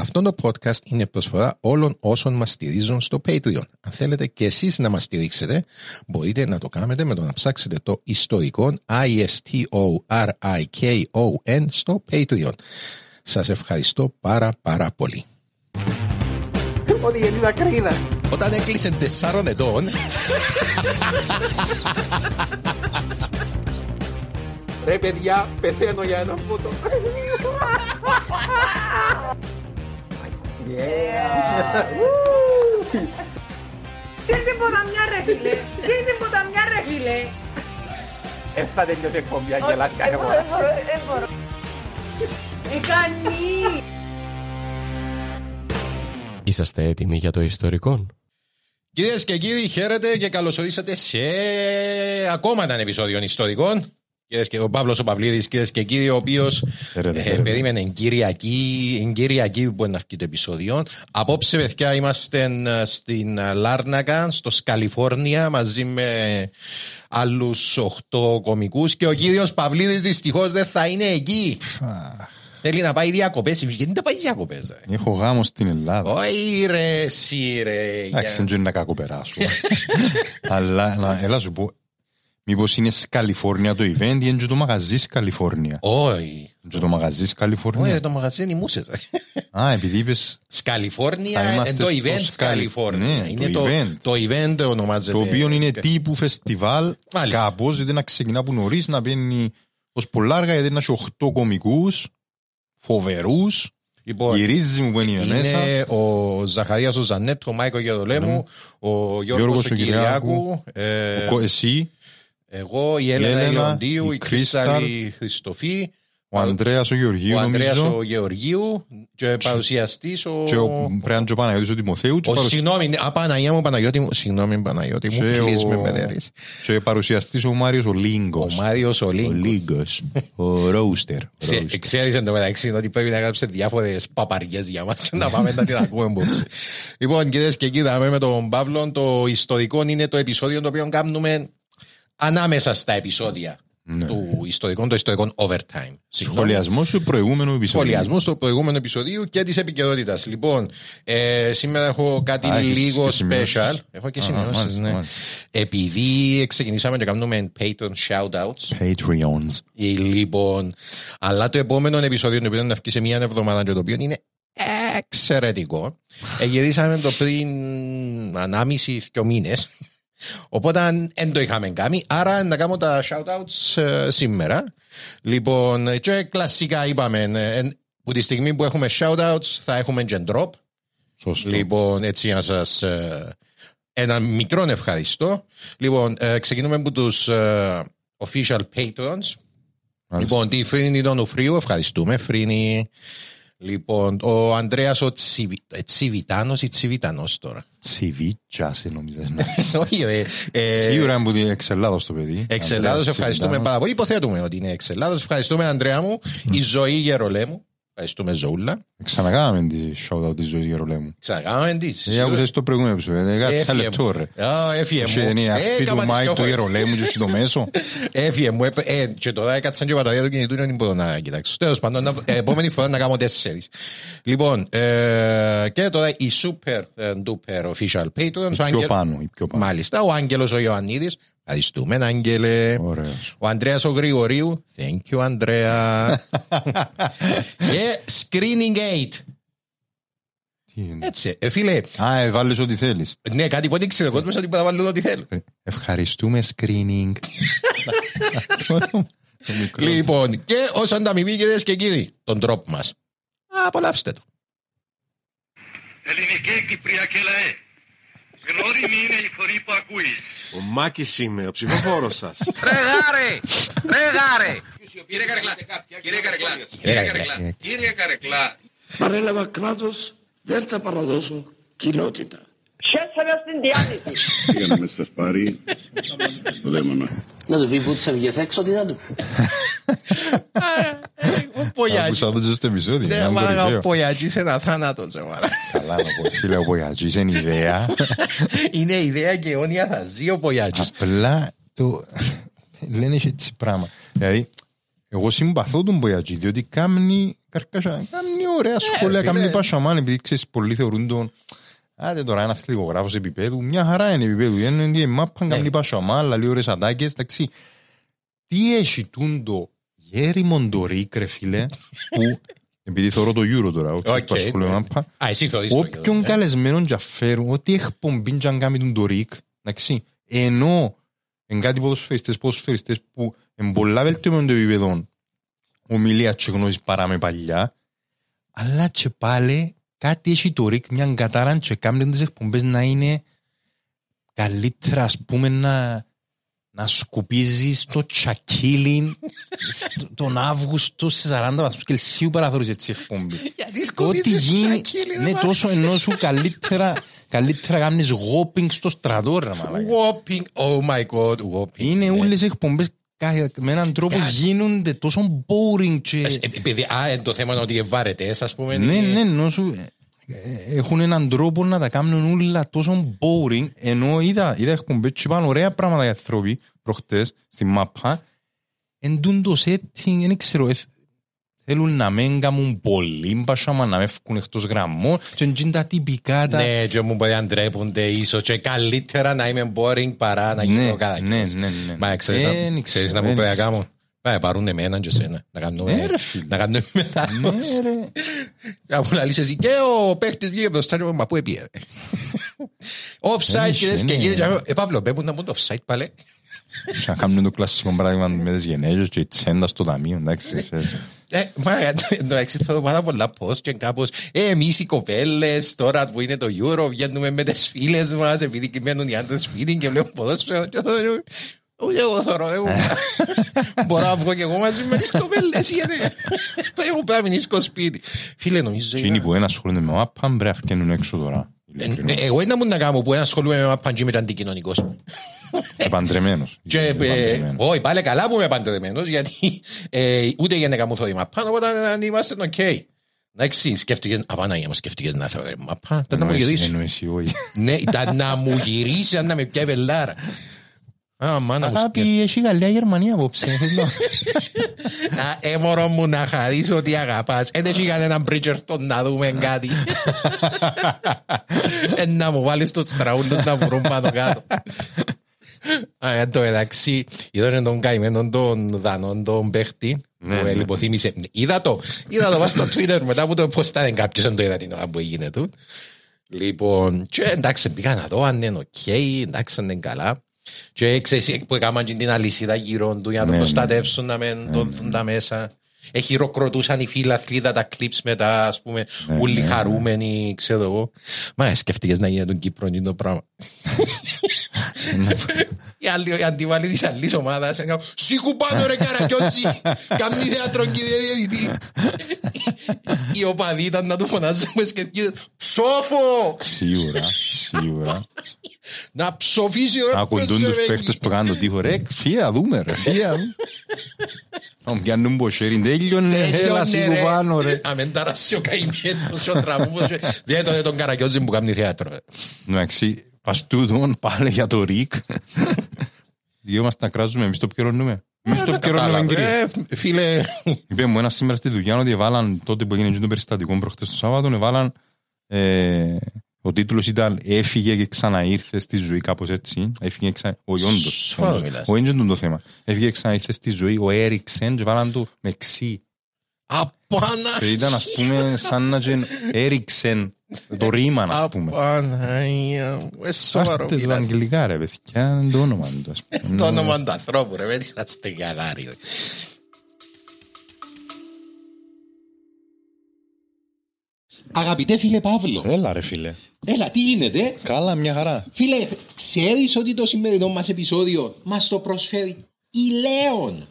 Αυτό το podcast είναι προσφορά όλων όσων μας στηρίζουν στο Patreon. Αν θέλετε και εσείς να μας στηρίξετε, μπορείτε να το κάνετε με το να ψάξετε το ιστορικό I-S-T-O-R-I-K-O-N στο Patreon. Σας ευχαριστώ πάρα πάρα πολύ. Ότι γεννήσα κρίδα. Όταν έκλεισε τεσσάρων ετών, Ρε παιδιά, πεθαίνω για ένα φώτο. Στείλ την ποταμιά ρε φίλε. Στείλ την ποταμιά ρε φίλε. Ε, θα τελειώσει η εκπομπή, αν γελάς Ε, κάθε μπορώ, φορά. ε, μπορώ, ε, μπορώ. Ε, κάνει. Είσαστε έτοιμοι για το ιστορικό; κυρίες και κύριοι, χαίρετε και καλωσορίσατε σε ακόμα ένα επεισόδιο ιστορικών. Κυρίες και ο Παύλος ο Παυλίδης, κυρίες και κύριοι, ο οποίος Χαίρετε, ε, χαίρετε. περίμενε Κυριακή, Κυριακή που είναι να βγει το επεισόδιο. Απόψε, παιδιά, είμαστε ε, στην ε, Λάρνακα, στο Σκαλιφόρνια, μαζί με άλλους 8 κομικούς και ο κύριος Παυλίδης δυστυχώς δεν θα είναι εκεί. Θέλει να πάει διακοπές. Γιατί δεν τα πάει διακοπές, ρε. Έχω γάμο στην Ελλάδα. Όχι ρε, εσύ ρε. Εντάξει, δεν είναι να κακό περάσω. Αλλά να, έλα σου πω, μήπως είναι Καλιφόρνια το event ή είναι και το μαγαζί Καλιφόρνια; Όχι. Και το μαγαζί Όχι, Καλιφόρνια. το μαγαζί μουσες. Α, επειδή είπες Σκαλιφόρνια, Θα ε, είμαστε το στο event Σκαλι- Σκαλιφόρνια. Ναι, Είναι το το event. το event ονομάζεται. το οποίο είναι Σκα- τύπου φεστιβάλ Μάλιστα. κάπως, γιατί να ξεκινά από νωρίς, να μπαίνει ως πολλά αργά, γιατί να έχει 8 κομικούς, φοβερούς, Λοιπόν, γυρίζει μου που είναι μέσα. είναι ο Ζαχαρίας ο Ζανέτ, ο Μάικο Γερολέμου, ο Γιώργος Γιώργος ο ο Κυριάκου, ε, Ο κο- Εσύ, εγώ, η Έλενα Έλενα, Ηλιοντίου, η η Κρίσταλη Χριστοφή, ο Ανδρέας ο Γεωργίου ο Ανδρέας νομίζω ο Γεωργίου και παρουσιαστής ο... και ο πρέπει να είναι και ο Παναγιώτης ο Τιμοθέου και Ο, παρουσ- συγγνώμη, α, Παναγία μου, Παναγιώτη μου, συγγνώμη Παναγιώτη μου, Και please ο- με μπεδέρεις. και παρουσιαστής ο Μάριος ο Ο Λίγκος. Μάριος ο Ο Λίγκος. Λίγκος. Ο Ρόουστερ. Ξέ- Ξέρεις εν τω μεταξύ ότι πρέπει να γράψει διάφορες παπαριές για μας και να πάμε να την ακούμε μπόψη. Λοιπόν, κυρίες και κύριοι, δάμε με τον Παύλο. Το ιστορικό είναι το επεισόδιο το οποίο κάνουμε ανάμεσα στα επεισόδια Ναι. του ιστορικού, το ιστορικό overtime. Συγγνώμη. Σχολιασμός του προηγούμενου επεισόδιου. Σχολιασμού στο προηγούμενο επεισοδίου και της επικαιρότητας. Λοιπόν, ε, σήμερα έχω κάτι Α, έχεις λίγο και σημειώσεις. special. Έχω και Α, σημειώσεις, μάλιστα, ναι. μάλιστα. Επειδή ξεκινήσαμε να κάνουμε Patreon shoutouts, Patreons. ε, Λοιπόν, αλλά το επόμενο επεισόδιο το οποίο να βγει σε μία εβδομάδα και το οποίο είναι εξαιρετικό. Ε, γυρίσαμε το πριν ανάμιση δυο μήνες. Οπότε δεν το είχαμε κάνει. Άρα να κάνω τα shoutouts ε, σήμερα. Λοιπόν, ε, και κλασικά είπαμε, ε, ε, που τη στιγμή που έχουμε shoutouts θα έχουμε και drop. Σωστό. Λοιπόν, έτσι να σας ε, ένα μικρό ευχαριστώ. Λοιπόν, ε, ξεκινούμε από τους ε, official patrons. Λοιπόν, τη Φρίνη τον Ουφρίου, ευχαριστούμε. Φρίνη. Λοιπόν, ο Ανδρέας ο Τσιβι... ε, Τσιβιτάνος ή Τσιβιτανός τώρα; Τσιβίτσα σε νόμιζα. Όχι, ρε. Ε, Σίγουρα είναι που είναι εξ Ελλάδος το παιδί. Εξ Ανδρέας Ελλάδος ευχαριστούμε Τσιβιτάνος. πάρα πολύ. Υποθέτουμε ότι είναι εξ Ελλάδος. Ευχαριστούμε, Ανδρέα μου. Η ζωή Γερολέμου. Ευχαριστούμε, Ζωούλα. Ξανακάναμε τη shout-out της ζωής Γερολέμου. Ξανακάναμε τις. Ε, άκουσες το προηγούμενο επεισόδιο. Δεν κάτσε Έφυγε λεπτό μου. ρε. Α, Έφυγε Και μου. είναι η Ε, αρχή του έκαμα τις Μάικ πιο του φορές. Γερολέμου και στο μέσο. Έφυγε μου. έπαι- Ε, και τώρα έκατσαν και παταδία του κινητού δεν μπορώ να κοιτάξω. Τέλος πάντων, να- ε, επόμενη φορά να κάνω τέσσερις. Λοιπόν, ε, και τώρα η super ε, duper official patrons. ο Πιο Άγγελ- πάνω. η πιο πάνω. Μάλιστα, ο Άγγελος ο Ιωαννίδης. Ευχαριστούμε, Άγγελε. Ωραίος. Ο Ανδρέας ο Γρηγορίου. Thank you, Ανδρέα. και Screening 8. Τι είναι; Έτσι, ε, φίλε, Α, ε, βάλεις ό,τι θέλεις. ναι, κάτι που δεν ξέρει ο κόσμος ότι θα βάλουν ό,τι θέλουν. Ε, Ευχαριστούμε screening. Το όνομα, το μικρό. Λοιπόν, και ως ανταμοιβή κυρίες και κύριοι, τον τρόπο μας. Απολαύστε το. Ελληνική Κυπριακή λαέ. Γνώριμη είναι η φωνή που ακούεις. Ο Μάκης είμαι, ο ψηφοφόρος σας. Κύριε Καρεκλά, κύριε Καρεκλά, κύριε Καρεκλά, κύριε Καρεκλά. Παρέλαβα κράτος, δεν θα παραδώσω κοινότητα. Για να με σας πάρει; Το δαίμονα. Να του πει που τις αυγές έξω, τι θα του πει. Ο Πογιάτζης. Άκουσα το και στο επεισόδιο. Ναι, είναι μάρακα, ο κορυφαίο. Πογιάτζης είναι αθάνατος, ε, μάρακα. Καλά να πω, φίλε, ο Πογιατζής είναι ιδέα. Είναι ιδέα και αιώνια θα ζει ο Πογιάτζης. Απλά το... λένε και έτσι πράγμα. Δηλαδή, εγώ συμπαθώ τον Πογιατζή, διότι κάνει καρκάσα, κάνει ωραία σχόλια, φίλε. κάνει πασαμάν, επειδή ξέρεις, πολλοί θεωρούν τον Άντε τώρα ένα αθλητικογράφος επίπεδου, μια χαρά είναι επίπεδου, είναι η μάπα, κάνει πασαμάν, λαλεί ωραίες ατάκες, εντάξει. Τι έχει τούντο γέρι Μοντορίκ, ρε φίλε, που, επειδή θεωρώ το Euro τώρα, όχι Οκ, που ασχολούμαι ναι. μάπα, Α, εσύ θεωρείς το Όποιον γεγονός, ε. καλεσμένον και φέρουν, ό,τι εκπομπή και αν κάνει τον το ΡΙΚ, εντάξει, ενώ εν κάτι ποδοσφαιριστές, ποδοσφαιριστές που εν πολλά βελτιωμένων των επίπεδων ομιλία και γνώσεις παρά με παλιά, αλλά και πάλι κάτι έχει το ΡΙΚ, μια κατάραν και κάνουν τις εκπομπές να είναι καλύτερα, ας πούμε, να, να σκουπίζεις το τσακίλιν στο- τον Αύγουστο σε 40 βαθμούς Κελσίου παραθωρείς έτσι εκπομπή. Γιατί Ό,τι σκοπίζεις γίνει, σακίλι, ρε ναι, μάνα. τόσο ενώ σου καλύτερα, καλύτερα κάνεις γόπινγκ στο στρατό, ρε μαλάκα. Whopping, oh my god, whopping. Είναι Ναι. όλες οι εκπομπές κα- με έναν τρόπο Κα- γίνονται τόσο boring και... Ε, Επειδή, α, εν το θέμα είναι ότι ευάρετες, ας πούμε. Ναι, είναι- ναι, ενώ σου ε, έχουν έναν τρόπο να τα κάνουν όλα τόσο boring, ενώ είδα, είδα εκπομπές και είπαν ωραία πράγματα οι άνθρωποι προχτές στη μάπα, εν τούν το setting, δεν ξέρω, ε, θέλουν να μην κάνουν πολύ μπασάμα, να μην φύγουν εκτός γραμμών και είναι τα τυπικά τα... Ναι, και μου μπορεί να ντρέπονται ίσως και καλύτερα να είμαι boring παρά να γίνω ναι, κατά ναι, ναι, ναι. Μα ξέρεις Ε, να- δεν ξέρεις ξέρω, να μου δεν πρέπει να ξέρω. κάνω. Να πάρουν εμένα και εσένα. Να κάνουμε Ναι, ρε φίλε. να κάνουμε μετάδοση. Ναι, ρε. Να μου λαλείς εσύ και ο παίχτης βγήκε από το στάδιο, μα πού έπιε. Offside Δεν κυρίες είχε, και ναι. κύριοι. Ε, Παύλο, πέμπουν να μπουν το offside πάλι. Και να κάνουμε το κλασικό πράγμα με τις γενέζες και η τσέντα στο ταμείο, εντάξει. ξέρεις. Ε, μα εντάξει θα δω πάρα πολλά post και κάπως ε, εμείς οι κοπέλες τώρα που είναι το Euro βγαίνουμε με τις φίλες μας επειδή μένουν οι άντρες σπίτι και βλέπουν ποδόσφαιρο και θα δω, όχι εγώ θωρώ δεν μου μπορώ να βγω και εγώ μαζί με τις κοπέλες γιατί εγώ πρέπει να μείνει στο σπίτι φίλε νομίζω Εκείνοι είναι- που ένα ασχολούνται με μάπα πρέπει να φκαίνουν έξω τώρα. Ε, ε, εγώ είναι να μου να κάνω που ένα ασχολούμαι με μαπάν και είμαι και αντικοινωνικός Και παντρεμένος. Και, ε, Παντρεμένος. όχι, πάλι καλά που είμαι παντρεμένος, γιατί ε, ούτε η γυναίκα μου θέλει μαπά, οπότε αν είμαστε οκ. Εντάξει, σκέφτηκες, απανάγια μου σκέφτηκες να θέλω μαπά, ήταν να μου Ενώ εσύ- γυρίσει. ενώ εσύ όχι. Ναι, ήταν να μου γυρίσει, αν να με πιάει πελάρα. Α, μάνα μου σκέφτηκε. Αγάπη, έχει Γαλλία-Γερμανία απόψε. θέλω. Α, Ε, μωρό μου να χαρείς ότι αγαπάς. Δεν έχει κανέναν Bridgerton να δούμε κάτι. Ε, να μου βάλεις τους τραούλους να βρουν πάνω κάτω. Α, Εν τω μεταξύ, είδανε τον καημένο τον Δανόν, τον παίχτη, Ναι, που ναι. λιποθύμησε. Είδα το, είδα το βάσει στο Twitter μετά που το ποστάνε κάποιος, δεν το είδα την ώρα που έγινε του. Λοιπόν, και εντάξει, πήγα να δω αν είναι οκ, εντάξει, αν είναι καλά. Και ξέρεις που έκαναν και την αλυσίδα γύρω του για να Ναι, τον ναι. προστατεύσουν να μην τον δουν τα μέσα. Ε, χειροκροτούσαν οι φίλαθλοι τα clips μετά, ας πούμε, Ναι, όλοι ναι, ναι. χαρούμενοι, ξέρω εγώ. Μα σκέφτηκες να γίνει τον Κύπρο είναι το πράγμα. Οι άλλοι, οι αντιβάλλοι της άλλης ομάδας έκαναν «Σήκου πάνω ρε καρακιότσι, καμνή θέατρο κύριε διαιτητή». Οι οπαδοί ήταν να του φωνάζουν με σκεφτικές «Ψόφο, Σίγουρα, σίγουρα. να ψοφήσει ο Ακουντούν τους παίχτες που κάνουν το τείχο. Ρε, φύγε να δούμε ρε, φύγε να δούμε. Θα μου πιάνουν ποσέρι, τέλειωνε, έλα σίγου πάνω ρε. Αμέν ταράσει ο καημένος και ο τραύμος. Δεν τότε τον καρακιότσι που κάνει θέατρο. Εντάξει, πας τούτον πάλι για το ΡΙΚ. Δύο μας τα κράζουμε, εμείς το επικαιρώνουμε. Εμείς το επικαιρώνουμε κύριε. Ε, Φίλε, Είπε μου ένας σήμερα στη δουλειά ότι έβαλαν τότε που έγινε το περιστατικό προχτές το Σάββατο, έβαλαν ε, Ο τίτλος ήταν «Έφυγε και ξαναήρθε στη ζωή» κάπως έτσι. Έφυγε ξα... Όχι όντως. Σοβαρό όντως. μιλάς. Όχι είναι το θέμα. Έφυγε και ξαναήρθε στη ζωή ο Έριξεν και βάλαν του με ξύ. Απάνα. Και ήταν ας πούμε σαν να και έριξεν το ρήμα ας πούμε. Απαναία μου. Ε, σοβαρό Άρτες μιλάς. αγγλικά ρε παιδιά, είναι το όνομα του ας πούμε. Το όνομα του ανθρώπου ρε, δεν είσαστε Αγαπητέ φίλε Παύλο, Έλα ρε φίλε. έλα τι γίνεται; Καλά μια χαρά. Φίλε, ξέρεις ότι το σημερινό μας επεισόδιο μας το προσφέρει η Λέων;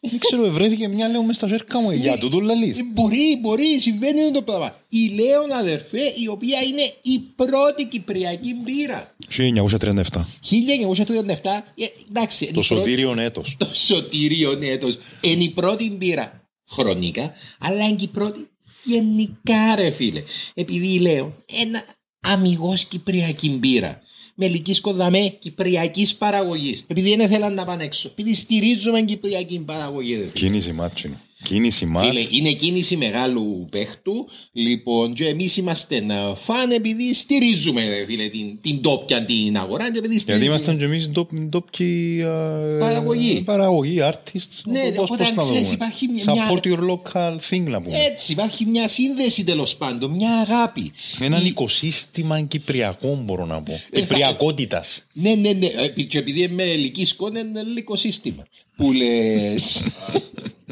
Δεν ξέρω, ευρέθηκε μια λέω μες στα ζέρκα μου. Για τούτο λαλείς. Ε, Μπορεί, μπορεί, συμβαίνει το πράγμα. Η Λέων αδερφέ, η οποία είναι η πρώτη κυπριακή μπύρα. 1937. 1937, ε, εντάξει. είναι Το η πρώτη- σωτήριον έτος. Το σωτήριο έτος. Είναι η πρώτη μπύρα χρονικά, αλλά είναι και η πρώτη γενικά ρε φίλε. Επειδή λέω ένα αμυγός κυπριακή μπύρα. Μελικής κοδαμέ κυπριακής παραγωγής. Επειδή δεν θέλαν να πάνε έξω. Επειδή στηρίζουμε κυπριακή παραγωγή. Ρε, φίλε. Κίνηση μάτσινο. Κίνηση μάτς. Φίλε, είναι κίνηση μεγάλου παίχτου. Λοιπόν, και εμείς είμαστε να φαν επειδή στηρίζουμε ρε, φίλε, την, την τόπια την αγορά. Και επειδή Γιατί στηρίζουμε- ήμασταν και εμείς ντόπιοι Παραγωγή. Παραγωγή, artists. Ναι, Πώς- οπότε πώς να το ξέρεις, πούμε. υπάρχει μια- Support your local thing να πούμε. Έτσι, υπάρχει μια σύνδεση τέλος πάντων, μια αγάπη. Έναν Η- οικοσύστημα κυπριακό μπορώ να πω. Ε, θα- Κυπριακότητας. Ναι, ναι, ναι. Ε, Και επειδή είμαι ελική σκόνη, είναι ελληνικό σύστημα. Που λες.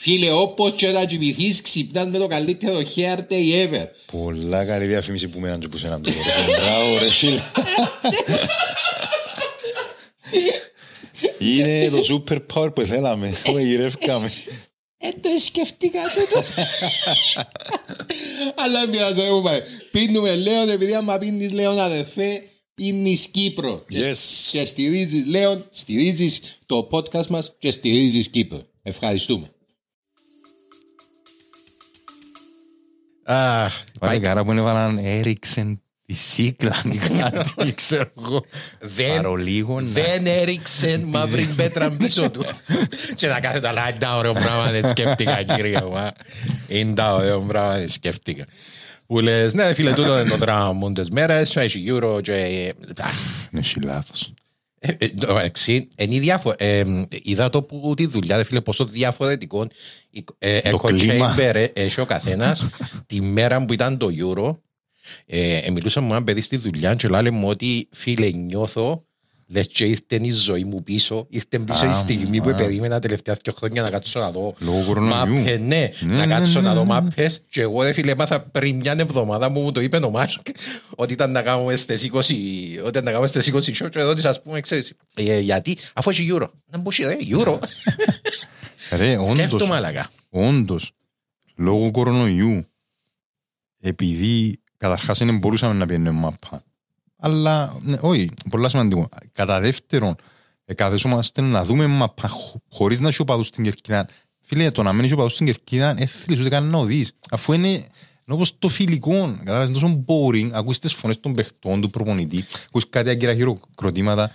Φίλε, όπως και να κοιμηθείς, ξυπνάς με το καλύτερο hair day ever. Πολλά καλή διαφήμιση που μέναν και που σέναν το Μπράβο ρε φίλε. Είναι το super power που θέλαμε. Που γυρεύκαμε. Ε, το σκεφτήκα τούτο. Αλλά μια ζεύουμε. Πίνουμε Λέον, επειδή άμα πίνεις Λέον αδερφέ, πίνεις Κύπρο. Και- Yes. Και στηρίζεις Λέον, στηρίζεις το podcast μας και στηρίζεις Κύπρο. Ευχαριστούμε. Αχ, Πάλι καρά που έβαλαν έριξεν τη σύκλα ή κάτι, ξέρω εγώ. Δεν, Παρολίγο να... δεν έριξε μαύρη πέτρα πίσω του. και να κάθεται αλλά είναι τα ωραίο πράγμα δεν σκέφτηκα κύριε μου. α. Είναι τα ωραίο πράγμα δεν σκέφτηκα. Που λες, ναι φίλε τούτο είναι το δράμα μου τις μέρες, έχει Euro και... αχ, Είναι εσύ λάθος. Ε, ε, το μεταξύ, είναι η διαφο- ε, είδα το που τη δουλειά, δε φίλε, πόσο διαφορετικό ε, echo κλίμα. chamber ε, έχει ο καθένας τη μέρα που ήταν το Euro. Ε, ε, μιλούσα με ένα παιδί στη δουλειά και λέει μου ότι φίλε νιώθω λες και ήρθε η ζωή μου πίσω, ήρθε πίσω η Α, στιγμή που α. περίμενα τα τελευταία δύο χρόνια να κάτσω να δω Λόγω κορονοϊού. μάπες, ναι, Ναι, να ναι, κάτσω ναι, να δω ναι, ναι. μάπες και εγώ ρε φίλε έμαθα πριν μια εβδομάδα μου μου το είπε ο Μάικ ότι ήταν να κάνουμε στις 20 ότι ήταν να κάνουμε στις 20 show και ρώτησα ας πούμε ξέρεις ε, γιατί αφού έχει Euro να μπούσει ρε Euro Ρε, όντως, σκέφτομαι άλλαγα όντως, λόγω κορονοϊού, επειδή καταρχάς δεν μπορούσαμε να πιένουμε μάπα, αλλά, ναι, όχι, πολλά σημαντικό. Κατά δεύτερον, ε, καθέσομαστε να δούμε μάπα χω- χωρίς να έχει οπαδούς στην Κερκίδα. Φίλε, το να μην έχει οπαδούς στην Κερκίδα, δεν θέλεις ούτε καν να οδείς. Αφού είναι, είναι όπως το φιλικό, κατάλαβες, είναι τόσο boring, ακούεις τις φωνές των παιχτών, του προπονητή, ακούεις κάτι άγκυρα χειροκροτήματα.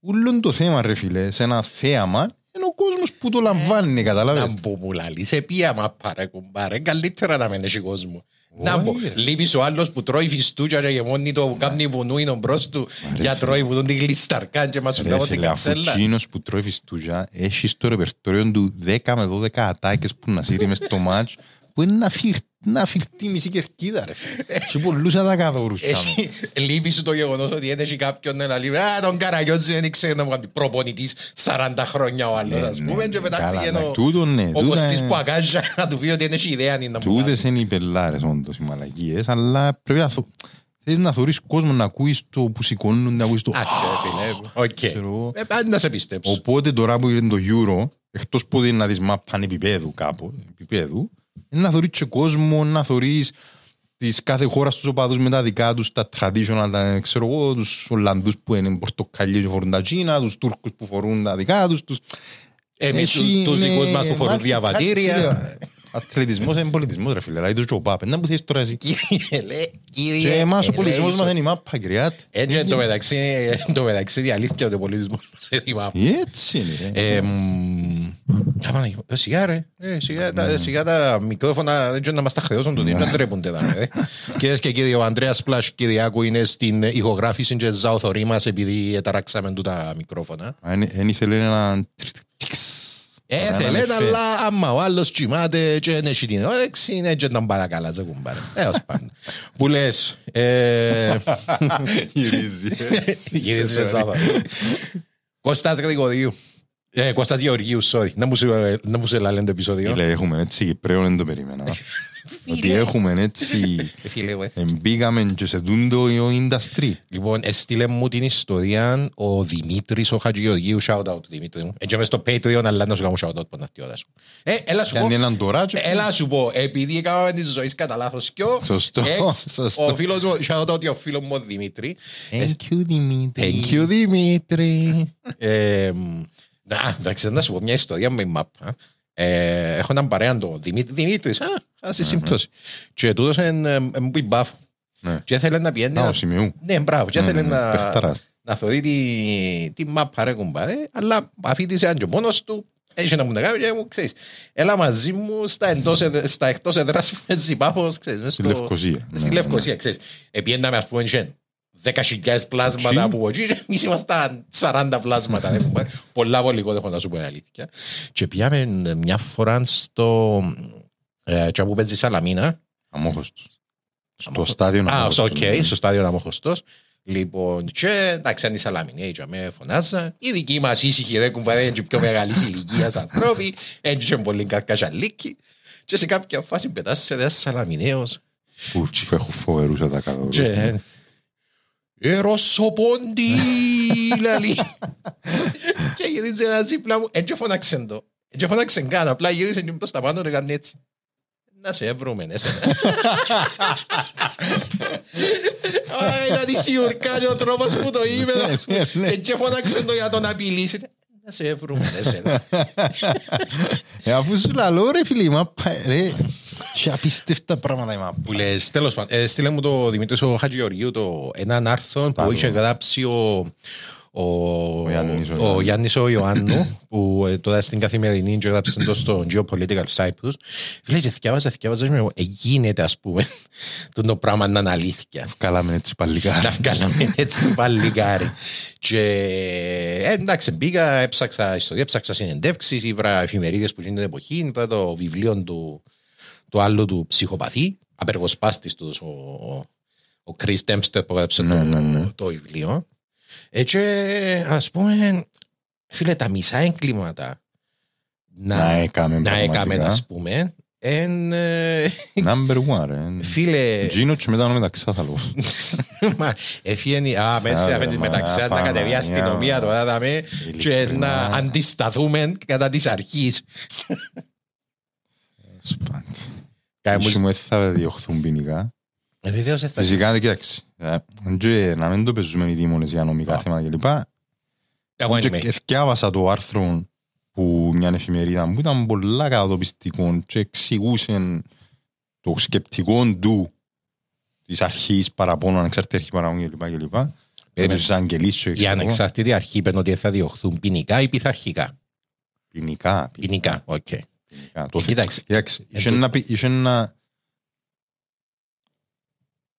Ούλον το θέμα, ρε φίλε, σε ένα θέαμα, είναι ο κόσμος που το λαμβάνει, κατάλαβες. να μπω μου λαλείς σε ποια μάπα ρε κουμπάρε καλύτερα να μην έχει κόσμο να Όχι, μπω, ρε. λείπεις ο άλλος που τρώει φιστούκια και γεμώνει το κάνει βουνούινο μπρος του. Για τρώει που τον τη γλισταρκάν και μας σου Ρε λέω την φίλε, αφού κατσέλα εκείνος που τρώει φιστούζια έχεις στο ρεπερτόριο του 10 με 12 ατάκες που να σύρει μες στο μάτς που είναι να φυρ- να φυρτεί μισή κερκίδα ρε. Έχει πολλούς ατακαδόρους. Έχει λείπει σου το γεγονός ότι δεν έχει κάποιον να λέει «Α, τον Καραγιώτζη δεν ήξερε να μου κάνει προπονητής 40 χρόνια ο άλλος» ας πούμε και πετάχτηκε ο- Τούτο ναι, ο τούτα Κωστής είναι- που ακάζα να του πει ότι δεν έχει ιδέα να μου κάνει. τούτες είναι οι πελάρες όντως οι μαλακίες αλλά πρέπει να θω- θες να θωρείς κόσμο να ακούεις το που σηκώνουν να ακούεις το Άξε, φίλε. Οκ. ξέρω. Ε, πάντα να σε πιστέψω. Οπότε τώρα που είναι το Euro, εκτός που είναι να δεις μάπαν επίπεδου κάπου, επίπεδου, είναι να θωρείς και κόσμο, να θωρείς της κάθε χώρας τους οπαδούς με τα δικά τους, τα traditional, τα, ξέρω εγώ, τους Ολλανδούς που είναι πορτοκαλί και φορούν τα Κίνα, τους Τούρκους που φορούν τα δικά τους, τους... Εμείς Έχει, τους- τους ναι, δικούς μας που φορούν μάθει διαβατήρια. κάτι, φίλε. Αθλητισμός είναι πολιτισμός ρε φίλε, δηλαδή το τζοπάπ, να που θες τώρα εσύ. Κύριε, λέει, κύριε, Και εμάς ο ε, πολιτισμός λέει, μας είναι η μάπα, κυριάτ. Έτσι εν τω μεταξύ, εν τω μεταξύ η αλήθεια ότι ο πολιτισμός μας είναι η μάπα. Έτσι είναι ρε. Ε, μ, α, Παναγιώ- ε, Σιγά ρε, Ε, σιγά τα- σιγά τα μικρόφωνα δεν ξέρω να μας τα χρεώσουν το τι δεν τρέπονται τα ρε. Κυρίες και κύριοι, ο Ανδρέας Πλάς Κυριάκου είναι στην ηχογράφηση και ζάω θωρή μας επειδή ταράξαμε του τα μικρόφωνα. Εν ήθελε ένα τιξ. Ε, Ένα θέλετε, λεφέ. αλλά άμα ο άλλος κοιμάται και δεν έχει την όρεξη, είναι και τον παρακαλά, σε κουμπάρε. Έως πάντα. Που λες, ε, Γυρίζει. Γυρίζει σε Σάββατο. Κώστας Γρηγορίου. Ε, Κώστας Γεωργίου, sorry. Να μου σε- Να μου σε λένε το επεισόδιο. Φίλε, έχουμε έτσι Κυπρέο, δεν το περίμενα. Ότι έχουμε έτσι, Ε, φίλε, ε. εμπήκαμε και σε τούντο ο industry. Λοιπόν, έστειλε μου την ιστορία ο Δημήτρης ο Χατζηγεωργίου. Shout out, Δημήτρη μου. Έτσι είμαι στο Patreon, αλλά να σου κάνω shout out που να τη ώρα σου. Ε, έλα σου πω. Κάνει έναν τωράτσο. Έλα σου πω, επειδή έκαναμε τη ζωή κατά λάθος κιό, Σωστό, έτσι, σωστό. ο φίλος μου, shout out για ο φίλος μου ο Δημήτρη. Thank you, Δημήτρη. Thank you, Δημήτρη. Ε, Να, εντάξει, να σου πω μια ιστορία με μάπα. Ε, έχω έναν παρέα το Δημήτρη. Δημήτρης, α, θα σε συμπτώσεις. Και τούτος είναι μου πει μπάφ. Ναι. Και ήθελε να πιένει... Α, να- ο Σημειού. Ναι, μπράβο. Και ήθελε Ναι, να παιχταράς. να θεωρεί τη, τη μάπα ρε κουμπάρε, αλλά αφήτησε αν και μόνος του, έχει να μου τα κάνει και μου ξέρεις, έλα μαζί μου στα, εντός, εδ- στα εκτός εδράς με ζυπάφος, ξέρεις, μες Στη στο- Λευκοσία. Στη Ναι, Λευκοσία, ξέρεις. Επιένταμε ας πούμε και 10.000 πλάσματα Τσι. από εκεί και εμείς ήμασταν 40 πλάσματα. ρε κουμπάρε. Πολλά πολύ κοντά έχω να σου πω την αλήθεια. Και πήγαμε μια φορά στο... Ε, και που παίζεις Σαλαμίνα, Αμόχωστος. Στο στάδιο Α, Αμόχωστος, οκ, ναι. στο στάδιο Αμοχωστός. Λοιπόν, και εντάξει, αν η Σαλαμινέ, έτσι με φωνάζα. Οι δικοί μας ήσυχοι ρε κουμπάρε, είναι και πιο μεγάλης ηλικίας ανθρώποι, έτσι και πολύ καρκασαλίκοι. Και σε κάποια φάση πετάσσε ένας Σαλαμινέος. Πούτσι που έχουν φοβερούς τα κάτω. Και... Ερωσοπόντι, λαλή. Και γυρίζει ένα δίπλα μου, έτσι φωνάξε το. Έτσι φωνάξε καν, απλά γύρισε και προς τα πάνω και κάνει έτσι. Να σε βρούμε, ναι, εσένα. Ωραία, ήταν η σιουρκάνη ο τρόπος που το είπε. Έτσι φωνάξε το για τον απειλήσει. Να σε βρούμε, ναι, εσένα. Ε, αφού σου λαλώ ρε φίλε, η μάπα, ρε. Και απίστευτα πράγματα η μάπα. Που λες, τέλος πάντων, ε, στείλε μου το Δημήτρης ο Χατζηγεωργίου το έναν άρθρο που Μπράβο. είχε γράψει ο, ο, Γιάννης ο ο Ιωάννου. Γιάννης ο Ιωάννου που ε, τώρα στην καθημερινή και γράψε το στο Geopolitical Cyprus. Φίλε, και θυκιάβαζα, θυκιάβαζα, και μου, ε, γίνεται ας πούμε το πράγμα να είναι αλήθεια. Καλάμε έτσι παλικά. Να βγάλαμε έτσι παλικάρι. Και ε, εντάξει, μπήκα, έψαξα ιστορία, έψαξα συνεντεύξεις, ήβρα εφημερίδες που γίνεται εποχή, είδα το βιβλίο του, του άλλου του ψυχοπαθή, απεργοσπάστης τους, ο, ο Chris Dempster που έγραψε Ναι, το, ναι, ναι. το βιβλίο. Ε, και ας πούμε, φίλε, τα μισά εγκλήματα Να να, έκαμε να έκαμε, πραγματικά. ας πούμε, εν, ε, Number one, ρε. φίλε, Τζίνο και μετά με τα ξάθαλο. Μα, Εφιένει, α, μέσα Άρα, αφέντη μα, μεταξύ να Παναγιά κατεβεί η αστυνομία μου. τώρα δαμε, και Ειλικρινά. να αντισταθούμε κατά της αρχής. Σπαντ. Κάνε Ίσως μου- μου δεν θα διωχθούν ποινικά. Ε, βεβαίως δεν θα- Φυσικά, κοίταξε. ε, και Να μην το παίζουμε οι δήμονες για νομικά Α. θέματα κλπ. Εγώ Και είμαι. Εθιάβασα το άρθρο που μια εφημερίδα που ήταν πολλά κατατοπιστικό και εξηγούσε το σκεπτικό του της αρχής παραπώνου, ανεξάρτητη αρχή παραπώνου κλπ. κλπ. Περίμενε. Τους αγγελείς και Η ξέρω εγώ. ανεξάρτητη αρχή είπαν ότι θα διωχθούν ποινικά ή πειθαρχικά. Ποινικά. Ποινικά, οκ. ποινικά. Το Ε, κοίταξε. Κοίταξε, Ε, είχε το- να πει- είχε να...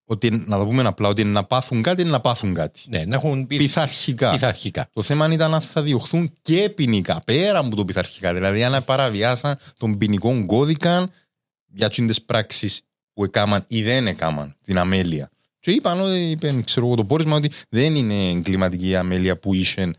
Ότι να το πούμε απλά, ότι να πάθουν κάτι, να πάθουν κάτι. Ναι, να έχουν πει- Πειθαρχικά. πειθαρχικά. Το θέμα ήταν αν θα διωχθούν και ποινικά, πέρα από το πειθαρχικά. Δηλαδή, αν παραβιάσαν τον ποινικό κώδικα για τις πράξεις που έκαναν ή δεν έκαναν την αμέλεια. Και είπαν, ότι, είπαν, ξέρω εγώ, το πόρισμα ότι δεν είναι εγκληματική η αμέλεια που είχε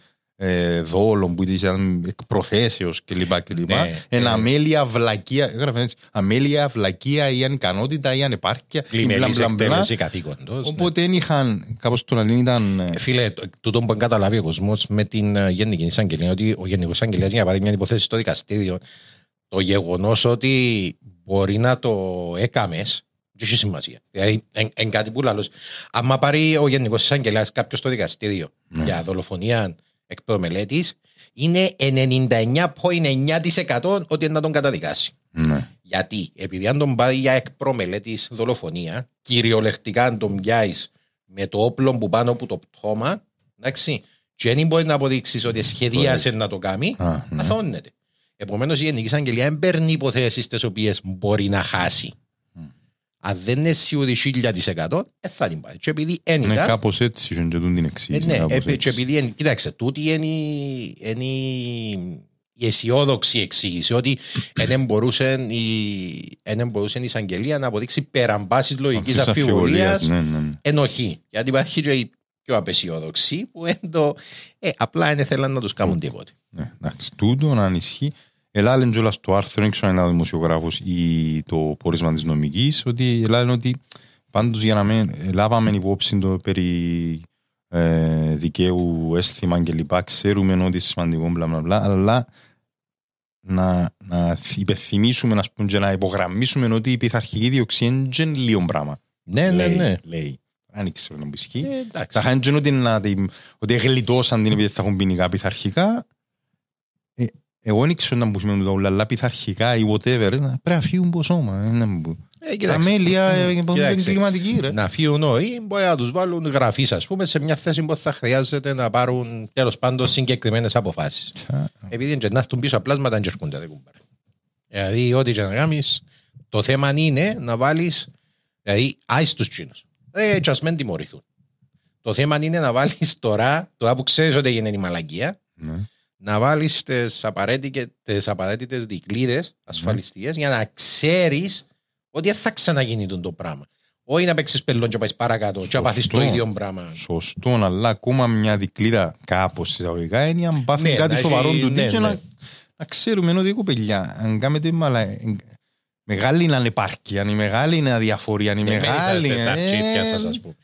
ε, δόλο, που ήταν εκ προθέσεως κλπ. κλπ. Ναι, Ένα ε. αμέλεια, βλακεία, έγραφε έτσι, αμέλεια, βλακεία ή ανικανότητα ή ανεπάρκεια. ή μπλα, Πλημελής μπλα, μπλα. εκτέλεση καθήκοντος. ναι. Οπότε δεν είχαν, κάπως το λαλήν ήταν... ε, Ε, Φίλε, το- τούτο που καταλάβει ο κόσμος με την ε, Γενική Εισαγγελία, ότι ο Γενικός Εισαγγελέας για να πάρει μια υπόθεση στο δικαστήριο, το γεγονός ότι μπορεί να το έκαμες Δεν έχει σημασία. Δηλαδή, εν κάτι που λάλλος. Άμα πάρει ο Γενικός Εισαγγελέας κάποιος στο δικαστήριο Ναι. για δολοφονία εκ προμελέτης, είναι 99,9% ότι είναι να τον καταδικάσει. Ναι. Γιατί, επειδή αν τον πάει για εκ προμελέτης δολοφονία, κυριολεκτικά αν τον πιάεις με το όπλο που πάνω από το πτώμα, εντάξει, και δεν μπορεί να αποδείξεις ότι σχεδίασε να το κάνει, Α, ναι. αθώνεται. Επομένως, η Γενική Εισαγγελία δεν παίρνει υποθέσεις τις οποίες μπορεί να χάσει. Αν δεν είναι σίγουρη 1000%, δεν θα την πάρει. Και επειδή Ναι, ένικα. κάπως έτσι είχαν και τούν την Ε, εξήγηση. ναι, κάπως ε, έτσι. και επειδή, εν- κοίταξε, τούτη είναι, η- είναι η- η αισιόδοξη εξήγηση ότι δεν μπορούσε η, εν μπορούσε η εισαγγελία να αποδείξει πέραν πάσης λογικής Αυτής της αφιβολίας Ναι, ναι, ναι. ενοχή. Γιατί υπάρχει και η πιο απεσιόδοξη που εν το, ε, απλά δεν θέλαν να τους κάνουν τίποτε. Ναι, εντάξει, τούτο να ανισχύει. Ελάλεν κιόλας το άρθρο, δεν ξέρω αν είναι ένα δημοσιογράφος ή το πόρισμα της νομικής, ότι ελάλεν ότι πάντως για να μην λάβαμε υπόψη το περί ε, δικαίου αίσθημα και λοιπά, ξέρουμε ότι είναι σημαντικό μπλα μπλα μπλα, αλλά να, να υπενθυμίσουμε ας πούμε, και να υπογραμμίσουμε ότι η πειθαρχική δίωξη είναι και λίγο πράγμα. Ναι, ναι, Λέει, ναι. Λέει. Δεν ξέρω να μου ισχύει. Ε, εντάξει. Θα χάνε και ότι, να, την- ότι γλιτώσαν την επειδή θα έχουν ποινικά πειθαρχικά. Ε, εγώ δεν ξέρω να μου σημαίνουν τα όλα, αλλά πειθαρχικά ή whatever, ε, πρέπει να φύγουν από σώμα. ε, να μου- Ε, Τα κοίταξε. μέλια ε, που είναι Κοίταξε. εγκληματική, ρε. να φύγουν όλοι, μπορεί να τους βάλουν γραφεί, ας πούμε, σε μια θέση που θα χρειάζεται να πάρουν τέλος πάντων συγκεκριμένες αποφάσεις. Επειδή είναι να έρθουν πίσω πλάσματα, δεν έρχονται, δεν κουμπάρε. Δηλαδή, ό,τι και να κάνεις, το θέμα είναι να βάλεις. Δηλαδή, άι στους Τσίνου. Ε, έτσι, ας μην τιμωρηθούν. Το θέμα είναι να βάλεις τώρα, τώρα που ξέρεις ότι έγινε η μαλακία, Ναι. Να βάλεις τις απαραίτητε δικλείδες ασφαλιστικέ για να ξέρεις ότι δεν θα ξαναγίνει τον το πράγμα. Όχι να παίξεις πελόν και να πάεις παρακάτω και να πάθεις το Σωστό. ίδιο πράγμα. Σωστό, αλλά ακόμα μια δικλίδα κάπως εισαγωγικά είναι αν πάθουν Ναι, κάτι να σοβαρό έχει- του ναι, και ναι. να, να ξέρουμε ότι κοπελιά, αν κάνετε μαλα, μεγάλη είναι ανεπάρκεια, αν η μεγάλη είναι αδιαφορία, αν η Ναι, μεγάλη μην είσαστε στα τσίπια είναι... σας, ας πούμε.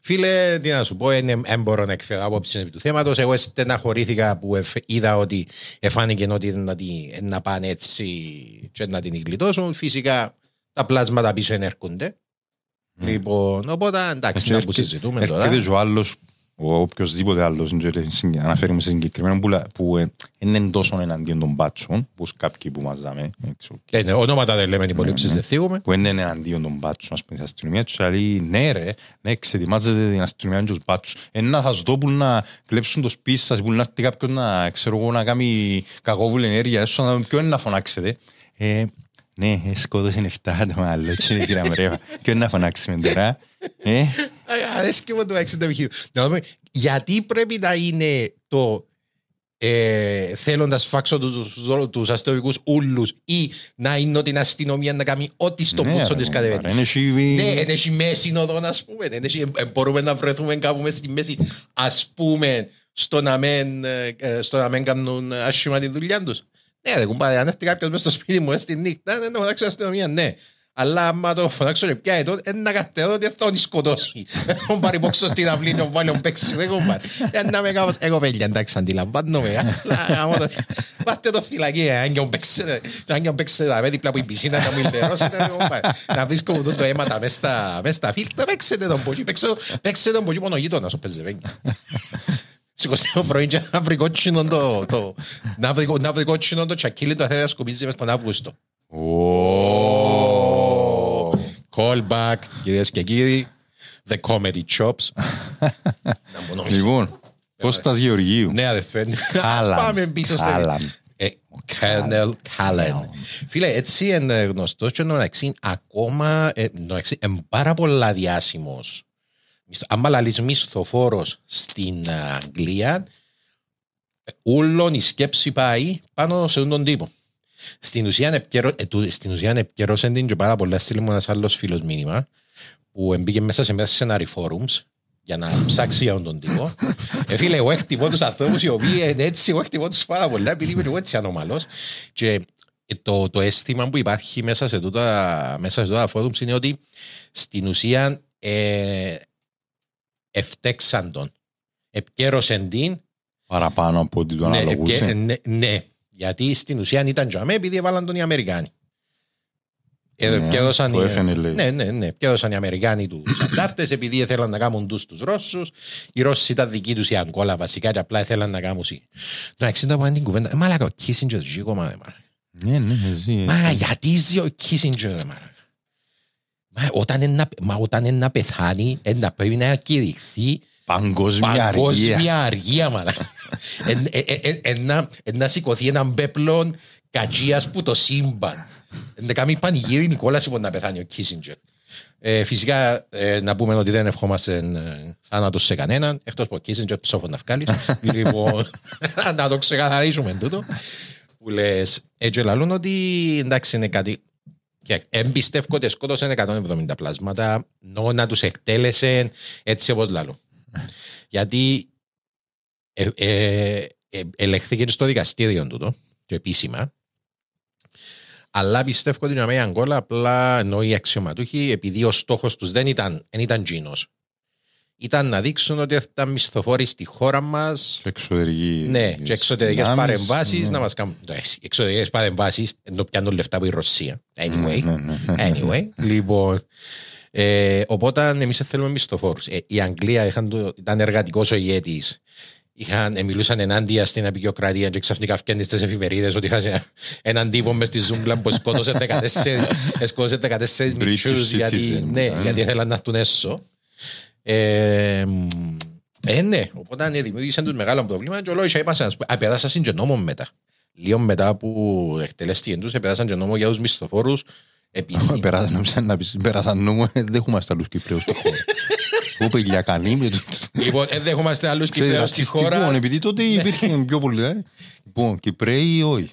Φίλε, τι να σου πω, δεν μπορώ να εκφέρω άποψη επί του θέματος. Εγώ στεναχωρήθηκα που εφ- είδα ότι εφάνηκε ότι να, τη- να πάνε έτσι και να την γλιτώσουν. Φυσικά τα πλάσματα πίσω ενέρχονται. Λοιπόν, οπότε εντάξει, να που συζητούμε τώρα. Έρχεται και ο άλλος, ο οποιοσδήποτε άλλος, δεν ξέρω, συγκ- αναφέρουμε σε συγκεκριμένο, που, λα- που ε, είναι τόσο εναντίον των μπάτσων, που κάποιοι που μας δάμε, δεν ξέρω, Ε, ναι, ονόματα δεν λέμε, υπολήψεις δεν θίγουμε. που είναι εναντίον των μπάτσων, ας πούμε, στην αστυνομία τους, λέει, ναι ρε, ναι, ξετοιμάζετε την αστυνομία και τους μπάτσους. Ένα θα σας δω που να κλέψουν το σπίτι σας, που να έρθει κάποιον να, ξέρω εγώ, να κάνει κακόβουλη ενέργεια, έσω να δούμε ποιο είναι να φωνάξετε. Ε, ναι, ε, σκότωσαν 7 άτομα άλλο, έτσι είναι κύριε Μρέβα. Ποιο είναι να φωνάξουμε τώρα. Ε, Ε, Αρέσκει μου το έξι το επιχείρημα. Να δούμε, γιατί πρέπει να είναι το ε, θέλοντας φάξω τους, τους, τους αστυνομικούς ούλους ή να είναι την αστυνομία να κάνει ό,τι στο ναι, πούτσο ρε, της κομπάρε, κατεβαίνει. είναι εσύ- Ναι, δεν έχει μέση οδό, ας πούμε. Δεν έχει, ε, μπορούμε να βρεθούμε κάπου μέσα στη μέση, ας πούμε, στο να μην, ε, ε, στο να μην κάνουν άσχημα τη δουλειά τους. Ναι, δεν κουμπάρε, αν έρθει κάποιος μέσα στο σπίτι μου ε, στη νύχτα, δεν το φωνάξω αστυνομία, ναι. Αλλά άμα το φωνάξω και πιάει τότε, είναι να κατέβω ότι θα τον σκοτώσει. Έχουν πάρει πόξο στην αυλή, να βάλει τον παίξει, δεν κουμπάρε. Ε, να με κάπως, εγώ παιδιά, εντάξει, αντιλαμβάνομαι. αλλά, άμα το- Πάτε το φυλακή, ε, αν και τον παίξετε, αν και τον παίξετε τα δίπλα από η πισίνα να μην λερώσετε, δεν κουμπάρε. Να βρίσκω το αίματα μες στα- μες στα φίλτρα, παίξετε τον ποτσί, παίξτε- παίξτε τον ποτσί μόνο ο γείτονας, ο πεζεβένια. Σηκωστεί το πρωί και να βρει κότσινο το, το, να βρει, να βρει κότσινο το τσακίλι το θέλει να σκουπίζει μες τον Αύγουστο. Call back, κυρίες και κύριοι. The comedy chops. Να μου νόμιζε. Λοιπόν, Κώστας Γεωργίου; Ναι, αδερφέ. Ας Κάλαν. πάμε πίσω στο... Κάλαν. Ε, ο Colonel Callan. Φίλε, έτσι είναι γνωστός και εντάξει, ακόμα, ε, εντάξει, είναι πάρα πολλά διάσημος. Μισθο- Άμα λαλείς μισθοφόρος στην α, Αγγλία, ε, όλον η σκέψη πάει πάνω σε τον τύπο. Στην ουσία, επικαιρω- ε, του- στην ουσία επικαιρώσαν την και πάρα πολλά στείλει μου ένας άλλος φίλος μήνυμα που μπήκε μέσα σε μέσα σενάρι forums για να ψάξει για τον τύπο. ε, φίλε, εγώ χτυπώ τους ανθρώπους οι οποίοι είναι έτσι, εγώ χτυπώ τους πάρα πολλά επειδή είμαι εγώ έτσι ανομαλός και ε, το, το αίσθημα που υπάρχει μέσα σε τούτα, μέσα σε τούτα forums είναι ότι στην ουσία ε, ευτέξαν τον. Επικέρωσαν την Παραπάνω από ό,τι το ναι, αναλογούσε. επικέ- ναι, ναι, γιατί στην ουσία ήταν τζαμέ επειδή έβαλαν τον οι Αμερικάνοι. Ε, Ναι, και έδωσαν το οι- FNLA. Ναι, ναι, ναι. Και έδωσαν οι Αμερικάνοι τους αντάρτες επειδή ήθελαν να κάνουν τους τους Ρώσους. Οι Ρώσοι ήταν δικοί τους η Αγκόλα βασικά και απλά ήθελαν να κάνουν. Το 60 που είναι την κουβέντα. Ε, Μαλάκα, ο Κίσιντζερ ζει ακόμα. ρε, μαλάκα. Ναι, ναι, εσύ. Μα γιατί ζει ο Κίσιντζερ, ρε, μαλάκα. Μα όταν είναι να- Μα όταν είναι να πεθάνει, ε, να πρέπει να κηρυχθεί Παγκόσμια αργία. παγκόσμια αργία, μαλάκα. Εν- ε, ε, ε, ε, να- ε, Να σηκωθεί έναν πέπλον κατσίας που το σύμπαν. Ε, Να κάνει πανηγύρι Νικόλας που να πεθάνει ο Κίσιντζερ. Ε, φυσικά ε, να πούμε ότι δεν ευχόμαστε ε, θάνατος σε κανέναν εκτός από ο Κίσιντζερ ψόφο να βγάλεις. λοιπόν, να το ξεκαθαρίσουμε τούτο. Που λες, έτσι λαλούν ότι εντάξει είναι κάτι και εμπιστεύω ότι σκότωσαν 170 πλάσματα νο να τους εκτέλεσε έτσι όπως λαλούν. Γιατί ε, ε, ε, ελεγχθήκε στο δικαστήριο τούτο και επίσημα αλλά πιστεύω ότι η Αγκόλα απλά ενώ οι αξιωματούχοι επειδή ο στόχος τους δεν ήταν, δεν ήταν τζίνος ήταν να δείξουν ότι ήταν μισθοφόροι στη χώρα μας Και εξωτερική. ναι, και εξωτερικές δυνάμεις, παρεμβάσεις ναι. να μας κάνουν. Εντάξει, εξωτερικές παρεμβάσεις ενώ πιάνουν λεφτά από η Ρωσία. Anyway. Ναι, ναι, ναι. Anyway. λοιπόν. Ε, οπότε εμείς θέλουμε μισθοφόρους. Ε, η Αγγλία είχαν το, ήταν εργατικός ο ηγέτης. Είχαν, ε, μιλούσαν ενάντια στην απεικιοκρατία και ξαφνικά φτιάχνεις στι εφημερίδες ότι είχαν έναν τύπο μες στη ζούγκλα που σκότωσε 14, ε, σκότωσε 14 μισούς γιατί, citizen, ναι, ε. γιατί ήθελαν να έρθουν έσω. Ε, μ, ε, ναι, οπότε ναι, δημιούργησαν τους μεγάλο πρόβλημα και ολόγησα είπαν σας, απεδάσαν και νόμος μετά. Λίγο μετά που εκτελέστηκε τους, επεδάσαν και νόμος για τους μισθοφόρους επειδή Περάσαν, νόμιζα να πεις, πέρασαν νόμο, ε, δεν έχουμε άλλους Κυπρέους στη χώρα. Που πελιακανή με το... Λοιπόν, δεν δέχομαστε άλλους Ξέρεις, Κυπρέους στη ρατσιστικό, χώρα. επειδή τότε υπήρχε πιο πολύ. ε. Λοιπόν, Κυπρέοι ή όχι.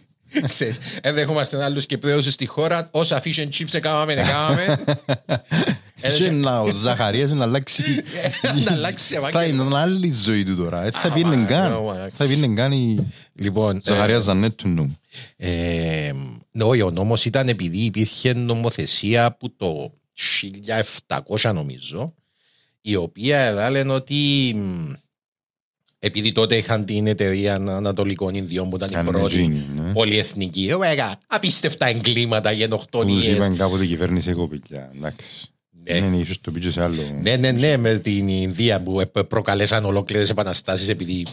Ξέρεις, Δεν δέχομαστε άλλους Κυπρέους στη χώρα. Όσα fish and chips έκαναμε, έκαναμε. Και να ο Ζαχαρίας να αλλάξει... Να αλλάξει Θα επάγγελμα. είναι άλλη ζωή του τώρα. ε, Θα Α, πήγαινε μα, καν. ναι, μα. Θα πήγαινε καν η Λοιπόν, Ζαχαρίας Ζανέτου νου. Ε, όχι, ο νόμος ήταν επειδή υπήρχε νομοθεσία που το 1700 νομίζω η οποία λένε ότι μ, επειδή τότε είχαν την εταιρεία Ανατολικών Ινδιών που ήταν η Κάνουν πρώτη τζίνι, ναι. πολυεθνική Ωγα, απίστευτα εγκλήματα, Τους γενοκτονίες είπαν κάποτε η κυβέρνηση κοπηλιά. Εντάξει. Ναι. Ναι, ίσως το πήγε σε άλλο. Ναι, ναι, ναι, με την Ινδία που επ- προκαλέσαν ολόκληρες επαναστάσεις επειδή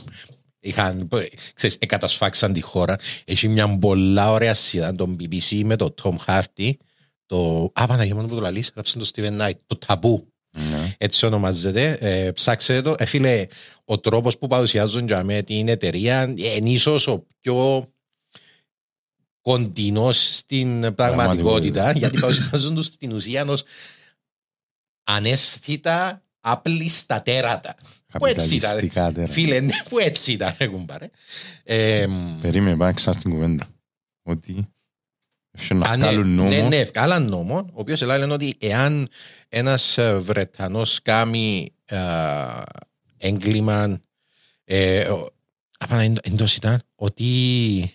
είχαν, ξέρεις, εκατασφάξαν τη χώρα. Έχει μια πολλά ωραία σειρά, τον BBC με το Tom Hardy. Το... Α, Παναγία μου που το λαλείς, έγραψε το Steven Knight, το ταμπού. Ναι. Έτσι ονομάζεται. Ε, ψάξτε το. Ε, φίλε, ο τρόπος που παρουσιάζουν για με την εταιρεία είναι ίσως ο πιο κοντινός στην πραγματικότητα γιατί παρουσιάζουν τους στην ουσία ως ανέστητα απλίστα τέρατα. Που έτσι ήταν. Καπιταλιστικά τέρα. Φίλε, ναι, που έτσι ήταν, ρε κουμπάρε. Ε, μ, Περίμενε, πάμε ξανά στην κουβέντα. Ότι έφυγε να Α, ναι, βγάλουν νόμο. ναι, ναι, ευκάλαν νόμο, ο οποίος λένε ότι εάν ένας Βρετανός κάνει ε, έγκλημα. Ε, ο- απανά, εν- εντός ήταν ότι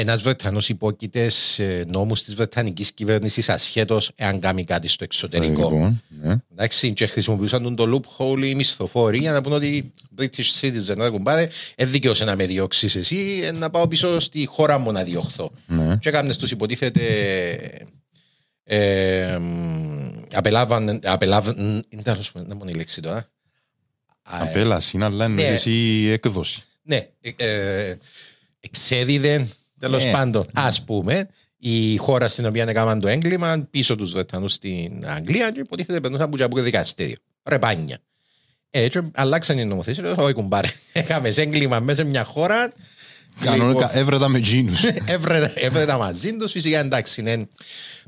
ένας Βρετανός υπόκειται σε νόμους της Βρετανικής κυβέρνησης ασχέτως εάν κάνει κάτι στο εξωτερικό. Λοιπόν, ναι. Εντάξει, και χρησιμοποιούσαν τον το loophole οι μισθοφόροι για να πούνε ότι British citizen, ρε κουμπάρε, δεν δικαιώσε να με διώξεις εσύ, ε, να πάω πίσω στη χώρα μου να διωχθώ. Ναι. Και έκανες τους υποτίθεται ε, μ, απελάβαν, απελάβαν, είναι τέλος πάντων, δεν μου είναι η λέξη τώρα. Α, ε, Απέλαση είναι, αλλά είναι Ναι. εσύ έκδοση. ναι, ε, ε, εξέδιδε τέλος Ναι. πάντων. Α πούμε, η χώρα στην οποία έκαναν το έγκλημα πίσω τους Βρετανούς στην Αγγλία και υποτίθεται περνούσαν από το δικαστήριο. Ρεπάνια. Έτσι αλλάξαν οι νομοθεσίες. Λέω, Όχι, κουμπάρε. Είχαμε σε έγκλημα μέσα σε μια χώρα. Κανονικά Λοιπόν, έβρετα με τζίνους. έβρε- έβρετα μαζί τους. Φυσικά εντάξει, είναι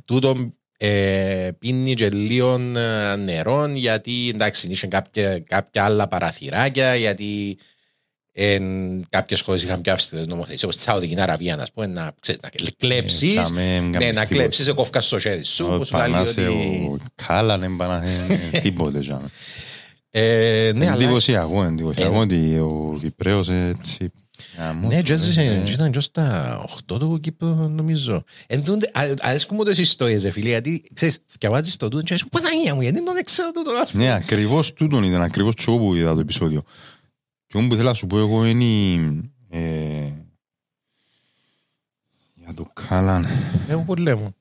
τούτο ε, πίνει και λίγο ε, νερό γιατί εντάξει, είχε κάποια, κάποια άλλα παραθυράκια γιατί εν, κάποιες χώρες είχαν πιο αυστηρές νομοθεσίες όπως τη Σαουδική Αραβία να πούμε να, ξέρεις, να κλέψεις Ε, τσάμε, ναι, κάνεις να τίποτα. κλέψεις σε κόφκα στο χέρι σου Ο όπως σου λέει Πανάσε, ότι ο Κάλα δεν πανάσε τίποτε. τζάμε. ε, ναι, αλλά Εντυπωσιακό, εντυπωσιακό Ε, ότι ο Κυπρέος έτσι... γαμώ Ναι, το, και έτσι ε, ήταν και στα 8 του Κύπρου νομίζω. Εν τούντε, α- αρέσκουν μου τις ιστορίες, ρε φίλε, γιατί ξέρεις, διαβάζεις το τούτο και λες, Παναγία μου, γιατί δεν τον ξέρω τούτο, ας πούμε. Ναι, ακριβώς τούτον ήταν, ακριβώς τσό που είδα το επεισόδιο. Και όμως που θέλω να σου πω εγώ είναι η, ε, η Για το Κάλαν. Ε, μου πολύ μου.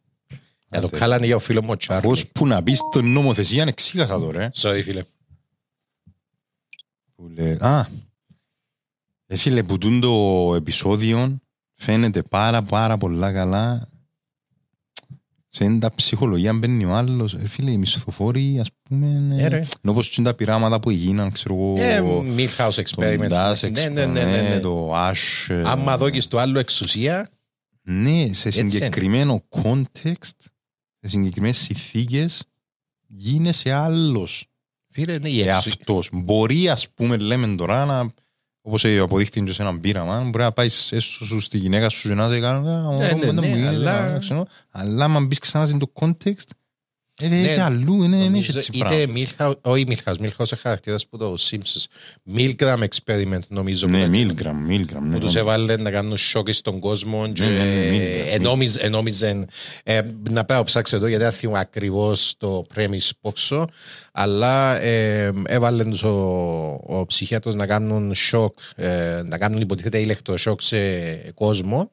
Για το Άντε. κάλανε για ο φίλος μου ο Τσάρλι. Πώς που να πεις το νομοθεσία εξήγασα τώρα. ε. Sorry φίλε. Που λέει, α, ε, φίλε, που τούν το επεισόδιο φαίνεται πάρα πάρα πολλά καλά σε είναι τα ψυχολογία μπαίνει ο άλλος. Ε, φίλε, οι μισθοφόροι, ας πούμε, Ε, ε, ρε. ενώ όπως είναι τα πειράματα που έγιναν, ξέρω εγώ, Ε, Milhouse το Experiments. Dash Ναι, ναι, ναι, ναι, ναι. Experiment, το Ash. ε, Άμα δώκεις το άλλο εξουσία, Ναι, σε είναι. συγκεκριμένο context, σε συγκεκριμένες συνθήκες, γίνεσαι άλλος φίλε, ναι, η ε, εξουσία. αυτός. Μπορεί, ας πούμε, λέμε τώρα, να, όπως ε, αποδείχθηκε και σε έναν πείραμα, μπορεί να πάεις έσω σου στη γυναίκα σου και να σε κάνεις, «Α, Ναι, εγώ ναι, δεν ναι, μου γίνεται, αλλά- να ξέρω». αλλά άμα μπεις ξανά στην το context, ε, Ναι, είσαι αλλού, είναι είναι Νομίζω έτσι Είτε πράγμα. Milhouse, όχι Milhouse, Milhouse είναι χαρακτήρας που το Simpsons. Milgram Experiment νομίζω. που Ναι, ήταν. Μίλγραμ, Μίλγραμ. ναι, που τους ναι. έβαλε να κάνουν σοκ στον κόσμο και Ναι, ναι, ναι, Milgram. ενόμιζε, ενόμιζε ε, να πάω ψάξω εδώ γιατί δεν θυμώ ακριβώς το premise πόξο αλλά ε, έβαλε τους ο, ο ψυχίατρος να κάνουν σοκ ε, να κάνουν υποτίθεται ηλεκτροσοκ σε κόσμο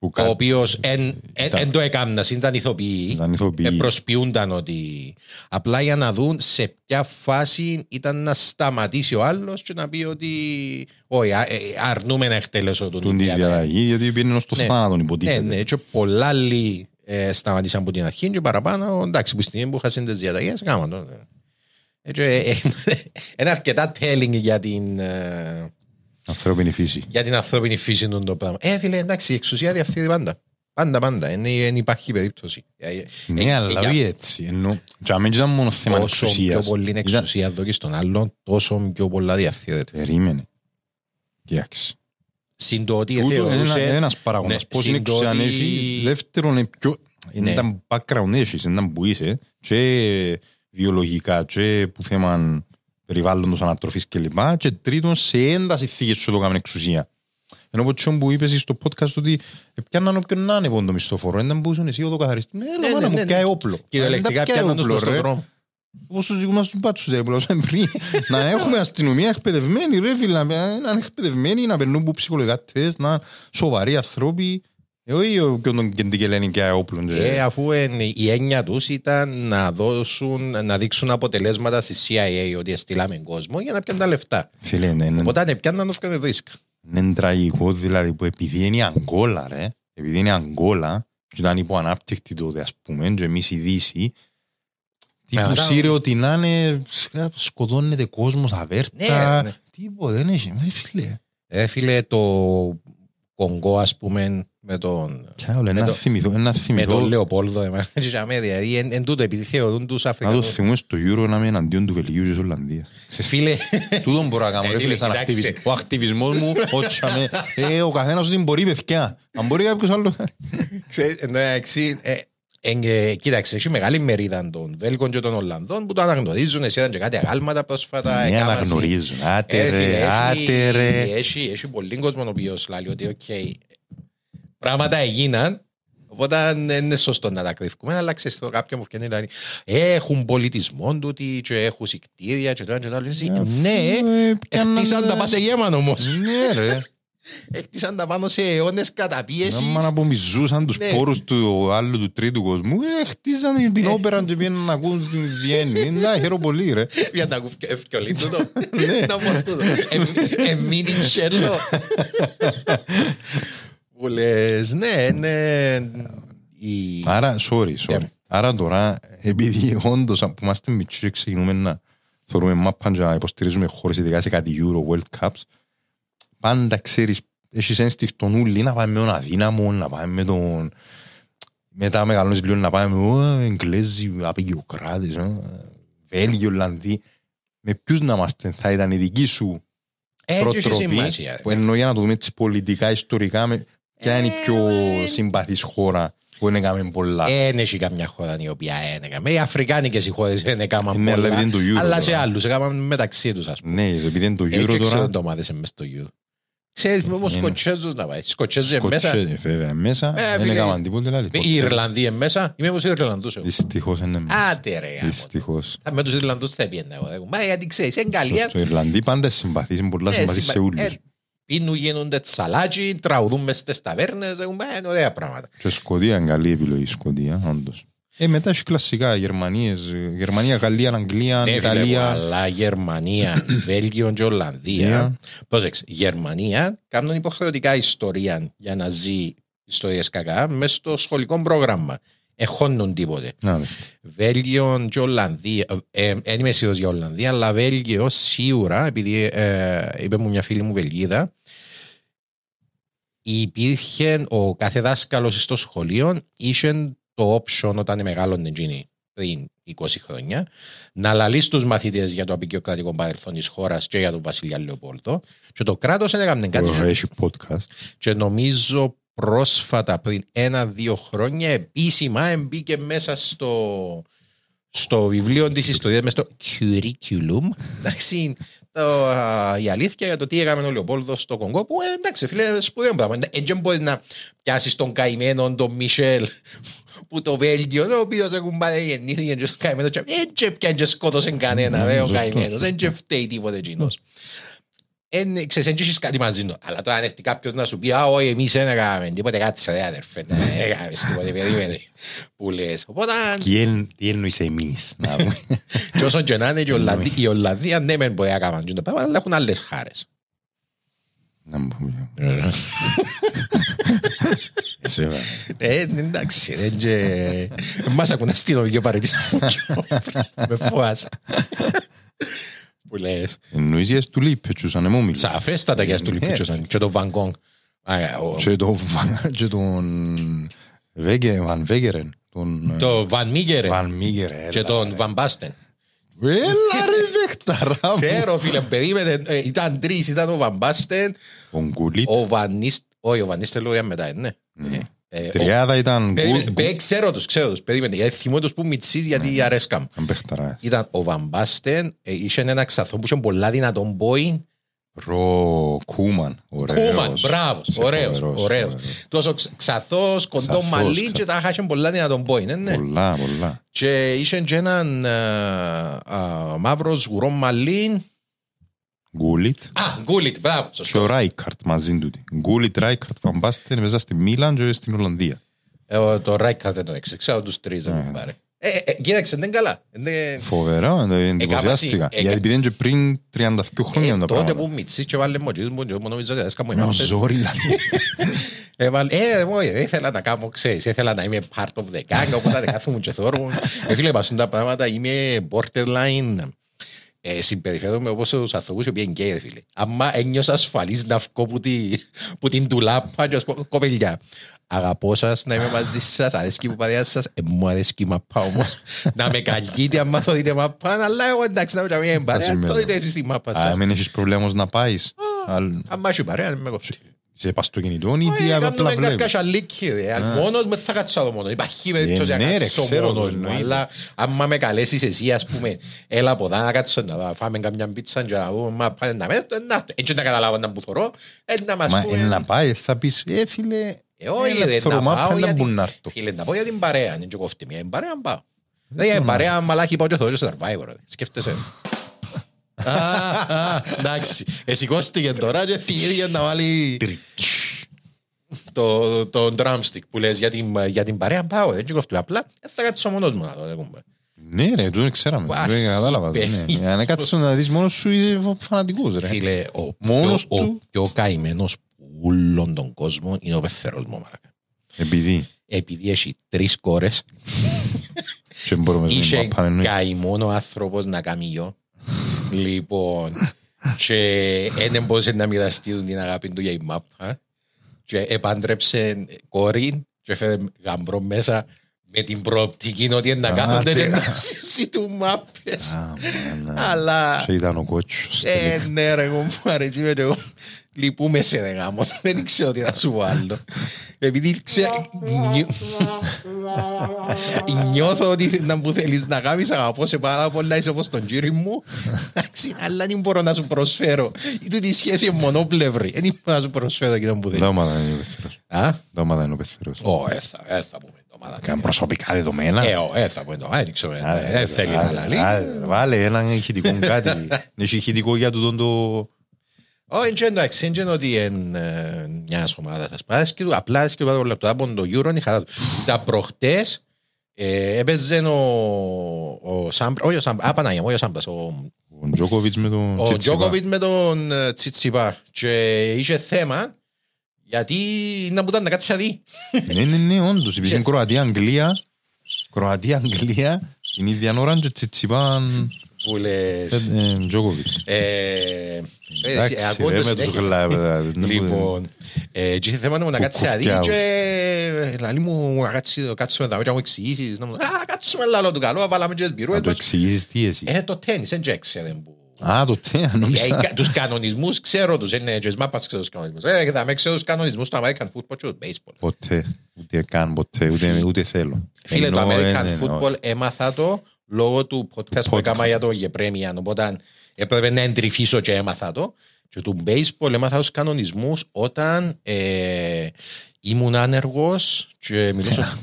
Που ο κα- οποίος εν, εν, Ήταν- εν το έκαναν, ήταν ηθοποιοί Ήταν ηθοποιοί. ε, προσποιούνταν ότι απλά για να δουν σε ποια φάση ήταν να σταματήσει ο άλλος και να πει ότι όχι, α- ε, αρνούμε να εκτελέσω τον Τον τη διαταγή, γιατί πήγαινε στο Ναι. θάνατο, Ναι, υποτίθεται. ναι, και πολλά άλλοι ε, σταματήσαν από την αρχή και παραπάνω, εντάξει, που στην που είχαν τις διαταγές, κάμαν το. ναι. Ε, και, ε, ε, Είναι αρκετά telling για την, ε, Ανθρώπινη φύση. για την ανθρώπινη φύση του το πράγμα. Ε, φίλε, εντάξει, η εξουσία διαφθείρει πάντα. Πάντα, πάντα. Δεν υπάρχει περίπτωση. Ε, ε, Ναι, ε, αλλά για- όχι έτσι. Ενώ, για μένα ήταν μόνο θέμα Όσο πιο εξουσίας. πολύ είναι Ήταν- εξουσία εδώ και στον άλλον, τόσο πιο πολλά διαφθείρεται. Περίμενε. Κοιτάξτε. Συν το ότι Τούτο είναι ένα- θεωρούσε... ένας παράγοντας. Ναι, Πώς είναι συν το εξουσία ότι- έχει. Δεύτερον, είναι πιο... Ναι. Είναι τα background έχεις, είναι τα που είσαι. Και βιολογικά, και που θέμα περιβάλλοντος ανατροφής κλπ. Και τρίτον, σε ένταση θήκες σου το κάνουν εξουσία. Ενώ από τσιόν που είπες στο podcast ότι πιάνναν όποιον να είναι πόντο μισθοφόρο. Δεν μπορούσαν εσύ ο καθαριστή. Ναι, Ναι, έλα ναι, μου, ναι, πιάει ναι. όπλο. Κυριολεκτικά Ε, πιάει πιάνναν τους όπλο, μες στον ρε. δρόμο. Όπως τους δικούς μας τους μπάτσους, ρε, που λέγαμε πριν. Να έχουμε αστυνομία εκπαιδευμένη, ρε φίλε, να να είναι εκπαιδευμένοι, να περνούν που ψυχολογικά τεστ, να είναι σοβαροί άνθρωποι. Ε, όχι ο- και τον κεντικελένη και όπλων. και- Ε, αφού εν- η έννοια τους ήταν να δώσουν, να δείξουν αποτελέσματα στη CIA ότι στείλαμε κόσμο για να πιάνουν τα λεφτά. Φίλε, ναι, ναι, Οπότε αν πιάνναν όποιον βρίσκα. είναι τραγικό δηλαδή που επειδή είναι η Αγγόλα, ρε, επειδή είναι η Αγγόλα, και ήταν υποανάπτυκτη τότε, ας πούμε, και εμείς η Δύση, τύπου Άρα- σύρε ότι να είναι, σκα- σκοτώνεται κόσμος αβέρτα, Ναι, ναι. τίποτα, δεν έχει, ε, φίλε. Ε, φίλε, το Κονγκό, ας πούμε, με τον, Κι άλλο, Με να το- θυμηθώ, να με θυμηθώ, τον Λεοπόλδο. εμένα, και για μένα, Δηλαδή, εν, εν τούτο, επειδή θεωρούν τους να το Αφρικανούς. θυμούμε στο Euro να είμαι εναντίον του Βελγίου και της Ολλανδίας. Φίλε, Τούτον μπορώ να κάνω, ρε Ε, φίλε, σαν κοιτάξτε. ακτιβισ- Ο ακτιβισμός μου, ότσα με, ε, ο καθένας ότι μπορεί, παιδιά. Αν μπορεί κάποιος άλλος, Ξέρεις, εν τω μεταξύ, ε, εν, ε, κοίταξε, έχει μεγάλη μερίδα των Βέλγων και των Ολλανδών που το αναγνωρίζουν. Εσύ ήταν και κάτι αγάλματα πρόσφατα. ναι, έκαναν- αναγνωρίζουν. Ε, Άτε φίλε, ρε, έχει- άτε ρε. Έχει, έχει πολύ κόσμο ο οποίος λέει ότι οκ, πράγματα έγιναν, οπότε δεν είναι σωστό να τα κρύβουμε, αλλά ξέρεις το κάποιον μου φτιάχνει δηλαδή, έχουν πολιτισμό τούτοι και έχουν συκτήρια και το ένα και το άλλο. Εσύ, Ναι, Ε, πιάνναν- χτίσαν τα πάνω σε γέμαν όμως. Ναι ρε. Χτίσαν τα πάνω σε αιώνες καταπίεσης. Άμα να απομυζούσαν τους Ναι. πόρους του άλλου του τρίτου κόσμου, ε, χτίζαν την όπερα και πήγαιναν να ακούν στην Βιέννη. Να, χαίρομαι πολύ ρε. Για να ακού ευκολή τούτο. Ναι. Να πω τούτο. Ε, Εμείνει τσέλο. Που λες, ναι, είναι... η- Άρα, sorry, sorry. Ναι. Άρα τώρα, επειδή όντως που είμαστε μικροί και ξεκινούμε να θεωρούμε μάπαν και να υποστηρίζουμε χώρες ειδικά σε κάτι Euro World Cups, πάντα ξέρεις, έχεις ένστικτον ούλοι να πάμε με τον αδύναμο, να πάμε με τον... Μετά μεγαλώνεις λίγο να πάμε με «Ω, Εγγλέζοι, απεικιοκράτες, ε, Βέλγοι, Ολλανδοί». Με ποιους να είμαστε, θα ήταν η δική σου Ε, και έχει προτροπή, σημασία. που εννοώ για να το δούμε έτσι πολιτικά, ιστορικά, με ποια είναι η πιο συμπαθής χώρα που είναι κάμε πολλά; Δεν έχει καμιά χώρα η οποία ένεκαμε. Οι Αφρικάνικες οι χώρες δεν έκαναν Ναι, αλλά πολλά. επειδή είναι το Euro Αλλά σε τώρα. άλλους έκαναν μεταξύ τους ας πούμε. Ναι, επειδή είναι το Ε, Euro και ξέρω τώρα. το ομάδες μες στο Euro. Ξέρεις με όμως Είναι. Σκοτσέζους να πάει. Σκοτσέζους είναι μέσα. Σκοτσέ, βέβαια, μέσα, Ε, δεν φίλε. έκαναν τίποτε άλλο. Οι Ιρλανδοί είναι μέσα. Είμαι όπως οι Ιρλανδούς εγώ. Δυστυχώς είναι μέσα. Άτε ρε. γάμο. Δυστυχώς. Θα Με τους Ιρλανδούς θα πιέντα εγώ. Μα γιατί ξέρεις, είναι Γαλλία. Στο Ιρλανδί πάντα συμπαθείς, είναι πολλά Ναι, συμπαθείς συμπα- σε ε, ούλους. Πίνουν, γίνονται τσαλάτσι, τραγουδούν μες στις ταβέρνες, έχουμε είναι ωραία πράγματα. Και Σκοτία είναι καλή επιλογή, Σκοτία, όντως. Ε, μετά έχει κλασικά Γερμανίες, ε, Γερμανία, Γαλλία, Αγγλία, Ναι, φίλε μου, Ιταλία. αλλά Γερμανία, Βέλγιο και Ολλανδία. Ναι. Πρόσεξε, Γερμανία κάνουν υποχρεωτικά ιστορία για να ζει ιστορίες κακά μέσα στο σχολικό πρόγραμμα. Εχώνουν τίποτε. Να, δεις. Βέλγιο και Ολλανδία. Ε, δεν είμαι σίγουρος για Ολλανδία, αλλά Βέλγιο σίγουρα, επειδή ε, είπε μου μια φίλη μου Βελγίδα, υπήρχε ο κάθε δάσκαλος στο σχολείο είχε το option όταν μεγάλωνε εκείνη πριν 20 χρόνια να λαλεί στους μαθητές για το απεικιοκρατικό παρελθόν της χώρας και για τον Βασιλιά Λεοπόλτο και το κράτος δεν έκανε κάτι Ωραία, έχει podcast. και νομίζω πρόσφατα πριν ένα-δύο χρόνια επίσημα μπήκε μέσα στο, στο βιβλίο της ιστορίας, μέσα στο curriculum. Εντάξει, το, α, η αλήθεια για το τι έκαμε ο Λεοπόλδος στο Κονγκό, που ε, εντάξει, φίλε, σπουδαίο πράγμα. Ε, Δεν μπορεί να πιάσεις τον καημένο, τον Μισελ, που το Βέλγιο, ο οποίος έχουν πάρει γεννήθηκε και στο καημένο, και δεν και πιάνε και σκότωσε κανένα, δε, ο Σωστό. καημένος, δεν και φταίει τίποτε εκείνος. Εν, ξέρεις, δεν έχεις κάτι μαζί του. Αλλά τώρα αν έρθει κάποιος να σου πει «Α, όχι, εμείς δεν έκαναμε τίποτε, κάτσε ρε αδερφέ, δεν έκανες τίποτε, περίμενε». Που λες. Οπότε, Τι εν- Τι εννοείς εμείς, να πούμε. και όσο και να είναι, και η Ολλανδία- η Ολλανδία ναι μεν μπορεί να κάνουν το πράγμα, αλλά έχουν άλλες χάρες. Να μου πούμε. Εσύ, βέβαια. Ε, εντάξει, δεν και... Μας ακούν αστυνομική παρέτηση. Με φόασα. Που λες. Εννοείς για του Λίπετσους, αν μου μιλείς. Σαφέστατα και στο Λιπούτσος και το Βαγκόγκ. Και το Βαν- και τον Βέγκε- Βαν Βέγκερεν. τον, ε, Το Βαν Μίγκερε Βαν Μίγερε. και τον Βαν Μπάστεν. Έλα ρε Βέχταρα μου. Ξέρω φίλε, περίμενε, ε, ήταν τρεις, ήταν ο Βαν Μπάστεν, Ο Γκουλίτ. ο Βανίστ, όχι ο Βανίστελ λόγια μετά, ε, ναι. Ε, ο- Τριάδα ήταν Περίμενε, Γκουλ- παι- ξέρω τους, ξέρω τους, περίμενε, γιατί θυμώ τους που μιτσί γιατί αρέσκαμ. Ήταν Βέχταρα. Ήταν ο Βαν Μπάστεν, ε, είχε ένα ξαθό που είχε πολλά δυνατόν πόη. Ρο Κούμαν. ωραίος. Κούμαν, μπράβος, Είσαι ωραίος, φοβερός, ωραίος. φοβερός. Τόσος ξ- ξαθός, κοντό Ξαθός, μαλλί ξαθός. και τα είχε πολλά δυνατόν πόη, ναι, ναι. Πολλά, πολλά. Και είχε και έναν ε, α, μαύρος σγουρό μαλλί. Γκούλιτ. Α, Γκούλιτ, μπράβο, Και σωστό. ο Ράικαρτ μαζί του. Γκούλιτ, Ράικαρτ, Βαν Μπάστεν, μέσα στη Μίλαν και στην Ολλανδία. Ε, Το Ράικαρτ δεν το έξω, ξέρω τους τρεις δεν μου πάρει. Ε, ε, κοίταξε, δεν είναι καλά. Δεν- Φοβερό, ε, εντυπωσιάστηκα. Ε, Γιατί επειδή είναι και πριν 32 χρόνια Ε, τα τότε πράγματα. που μιτσί και βάλε μοτζίδους μου, και εγώ νομίζω ότι έσκαμε Με ο μάπες. ζόρι δηλαδή. Έβαλε, ε, εγώ ε, ήθελα να κάνω, ξέρεις, ήθελα να είμαι part of the gang, οπότε δεν κάθομαι και θόρμουν. Ε, φίλε, πασούν τα πράγματα, είμαι borderline. Ε, συμπεριφέρομαι όπως τους ανθρώπους οι οποίοι είναι γκέι, ρε φίλε. Άμα ένιωσα ασφαλής να βγω που, τη, που την τουλάπα και να σου πω, κοπελιά, αγαπώ σας, να είμαι μαζί σας, αρέσκει που παρέα σας, ε, μου αρέσκει η μαπά όμως. να με καλκείτε άμα το δείτε μαπά, αλλά εγώ εντάξει να μην είμαι παρέα, σημαίνει. το δείτε εσείς τη μάπας Α, σας. μην έχεις πρόβλημα όμως να πάεις. Αλ- Άμα έχει παρέα, δεν με κόψεις. Σε πας στο κινητό ή τι Όχι, απλά κάνουμε βλέπεις. καρκασαλίκι, ρε. Αν Μόνος μες θα κάτσω εδώ μόνος. Υπάρχει περίπτωση Ε, να ναι, ρε, κάτσω ξέρω το, μόνος μου. εννοείται. Αλλά άμα με καλέσεις εσύ, ας πούμε, έλα από εδώ να κάτσω να δω, φάμε καμιά πίτσα και να δούμε, μα πάνε να με, ε, να, έτσι να καταλάβω να που θωρώ, ε, να μας Μα πούμε. είναι να πάει, θα πεις, ε φίλε, Ε, όχι, έλα, ρε, θωρώ να μάπα, πάω να για μπουν την- να έρθω. Φίλε, να πω για την παρέα, είναι και κόφτη μια, την παρέα να πάω. Δηλαδή, η παρέα μαλάκι πάω και θωρώ και στο Survivor, ρε. σκέφτεσαι. Α, α, Εντάξει, εσηκώστηκε τώρα και θυμήθηκε να βάλει το, το drumstick που λες για την, για την παρέα πάω, δεν κόφτουμε απλά, δεν θα κάτσω μόνος μου να το δούμε. Ναι ρε, το ξέραμε, Ουα, δεν κατάλαβα. το, ναι. παιδί. Αν κάτσεις να δεις μόνος σου είσαι φανατικός ρε. Φίλε, ο Μόνος πιο- ο του. πιο καημένος ούλων των κόσμων είναι ο πεθερός μου, μαρακα. Επειδή Επειδή έχει τρεις κόρες, και μπορούμε να είχε μην πάμε καημένο ο άνθρωπος να κάνει γιο. Λοιπόν, και δεν μπορούσε να μοιραστεί την αγάπη του για η μάπα. Και επάντρεψε κόρη και έφερε γαμπρό μέσα με την προοπτική ότι να Α, κάθονται και τε- να συζητούν μάπες. Αλλά... Και ήταν ο κότσος. Ε, ναι ρε, εγώ μου αρέσει με εγώ. Λυπούμε σε ρε γάμο, δεν ξέρω τι να σου βάλω. Επειδή ξέρω... Νιώθω ότι να μου θέλεις να κάνεις αγαπώ σε πάρα πολλά είσαι όπως τον κύριο μου. Εντάξει, αλλά δεν μπορώ να σου προσφέρω. Η τούτη σχέση είναι μονοπλευρή. Δεν μπορώ να σου προσφέρω εκείνο που θέλεις. Δώματα είναι ο πεθερός. Α, Δώματα είναι ο πεθερός. ω, έθα, έθα πούμε. το μάνα. Κάνε προσωπικά δεδομένα. Ε, ω, έθα πούμε το, δεν ξέρω, Άντε, ε, δεν θέλει να άντε, λαλεί. άντε, Βάλε έναν ηχητικό κάτι. Έχει ηχητικό για τούτον το... Όχι, δεν εντάξει, δεν είναι ότι είναι μια ομάδα σας πάει και του απλά και πάρα πολλά λεπτά από το Euro είναι η χαρά του. Τα προχτές ε, έπαιζε ο, ο Σάμπρα, όχι ο Σάμπρα, α, Παναγία μου, όχι ο Σάμπρας, ο, Ο Τζόκοβιτς με τον ο Τσιτσιπά. Τζόκοβιτ με τον ε, Τσιτσιπά και είχε θέμα γιατί να μου ήταν να κάτσει να δει. Ναι, ναι, ναι, όντως. Υπήρχε Κροατία-Αγγλία. Κροατία-Αγγλία. Την ίδια ώρα και Τσιτσιπάν Που λες... ε, Τζόκοβιτς. Ε, Εντάξει, ε, ακούω ρε, το με τους συνέχεια. γλάβες. Λοιπόν, ε, και είχε θέμα να μου να Που κάτσεις να δει κουφτιάω. και λέει μου να κάτσει- να κάτσουμε εδώ και να μου εξηγήσεις. Να μου Α, κάτσουμε λάλο του καλό, βάλαμε και τις Να το πυρούετες. εξηγήσεις τι εσύ. Ε, το τένις, δεν ξέρει που... Α, το τέα, Ε, νόμιζα. κα- τους κανονισμούς ξέρω τους, είναι και τις μάπας ξέρω τους κανονισμούς. Ε, και θα με ξέρω τους κανονισμούς του American football και του baseball. Ποτέ. Ούτε καν ποτέ. Ούτε, ούτε θέλω. Φίλε, το Ενώ, ε, American ναι, football έμαθα το λόγω του podcast που podcast. έκανα για το Γεπρέμια. Οπότε έπρεπε να εντρυφήσω και έμαθα το. Και του baseball έμαθα τους κανονισμούς όταν ε, ήμουν άνεργος και μιλούσα...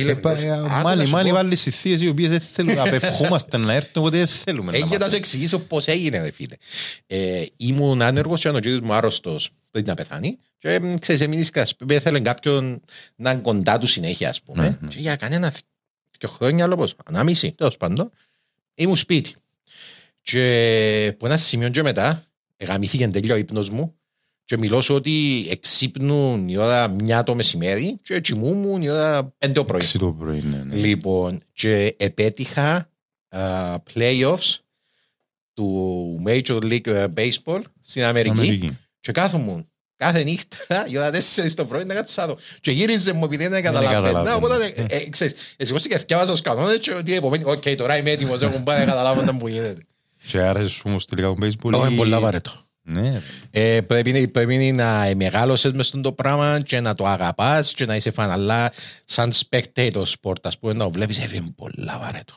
Φίλε, Ε, πα- μιλούσα- ε, Άκου να Μάλι, σου μάλι πω. βάλει στις θείες οι οποίες δεν θέλουν να απευχόμαστε να έρθουν, οπότε δεν θέλουμε να Ε, για να σου μάθουμε. εξηγήσω πώς έγινε, ρε φίλε. Ε, ήμουν άνεργος και ο κύριος μου άρρωστος πριν να πεθάνει και μ, ξέρεις, έμεινε σκασπί, ήθελε κάποιον να είναι κοντά του συνέχεια, ας πούμε. Ναι, ναι. Και για κανένα και χρόνια, άλλο πώς, ανάμιση, τέλος πάντων, ήμουν σπίτι. Και από ένα σημείο και μετά, εγαμήθηκε τέλειο ο ύπνος μου και μιλώ σου ότι εξύπνουν η ώρα μια το μεσημέρι και κοιμούμουν η ώρα πέντε το πρωί. Έξι το πρωί, ναι, ναι. Λοιπόν, και επέτυχα α, playoffs του Major League ε, Baseball στην Αμερική, Αμερική. και κάθομουν κάθε νύχτα η ώρα 4 το πρωί να κάτσω άδω. Και γύριζε μου επειδή δεν καταλαβαίνα. καταλαβαίνω. Οπότε, ε, ε, ξέρεις, εσύ και θυκιάβαζα τους κανόνες και ότι επομένη, οκ, τώρα είμαι έτοιμος, έχουν πάει να καταλάβω όταν που γίνεται. Και άρεσε σου όμως τελικά το baseball. Όχι, ή- πολλά βαρετό. Ναι. Ε, πρέπει, πρέπει να μεγάλωσες μες στον το πράγμα και να το αγαπάς και να είσαι φαν. Αλλά σαν spectator sport, ας πούμε, να το βλέπεις, ε, είναι πολλά βαρέτο.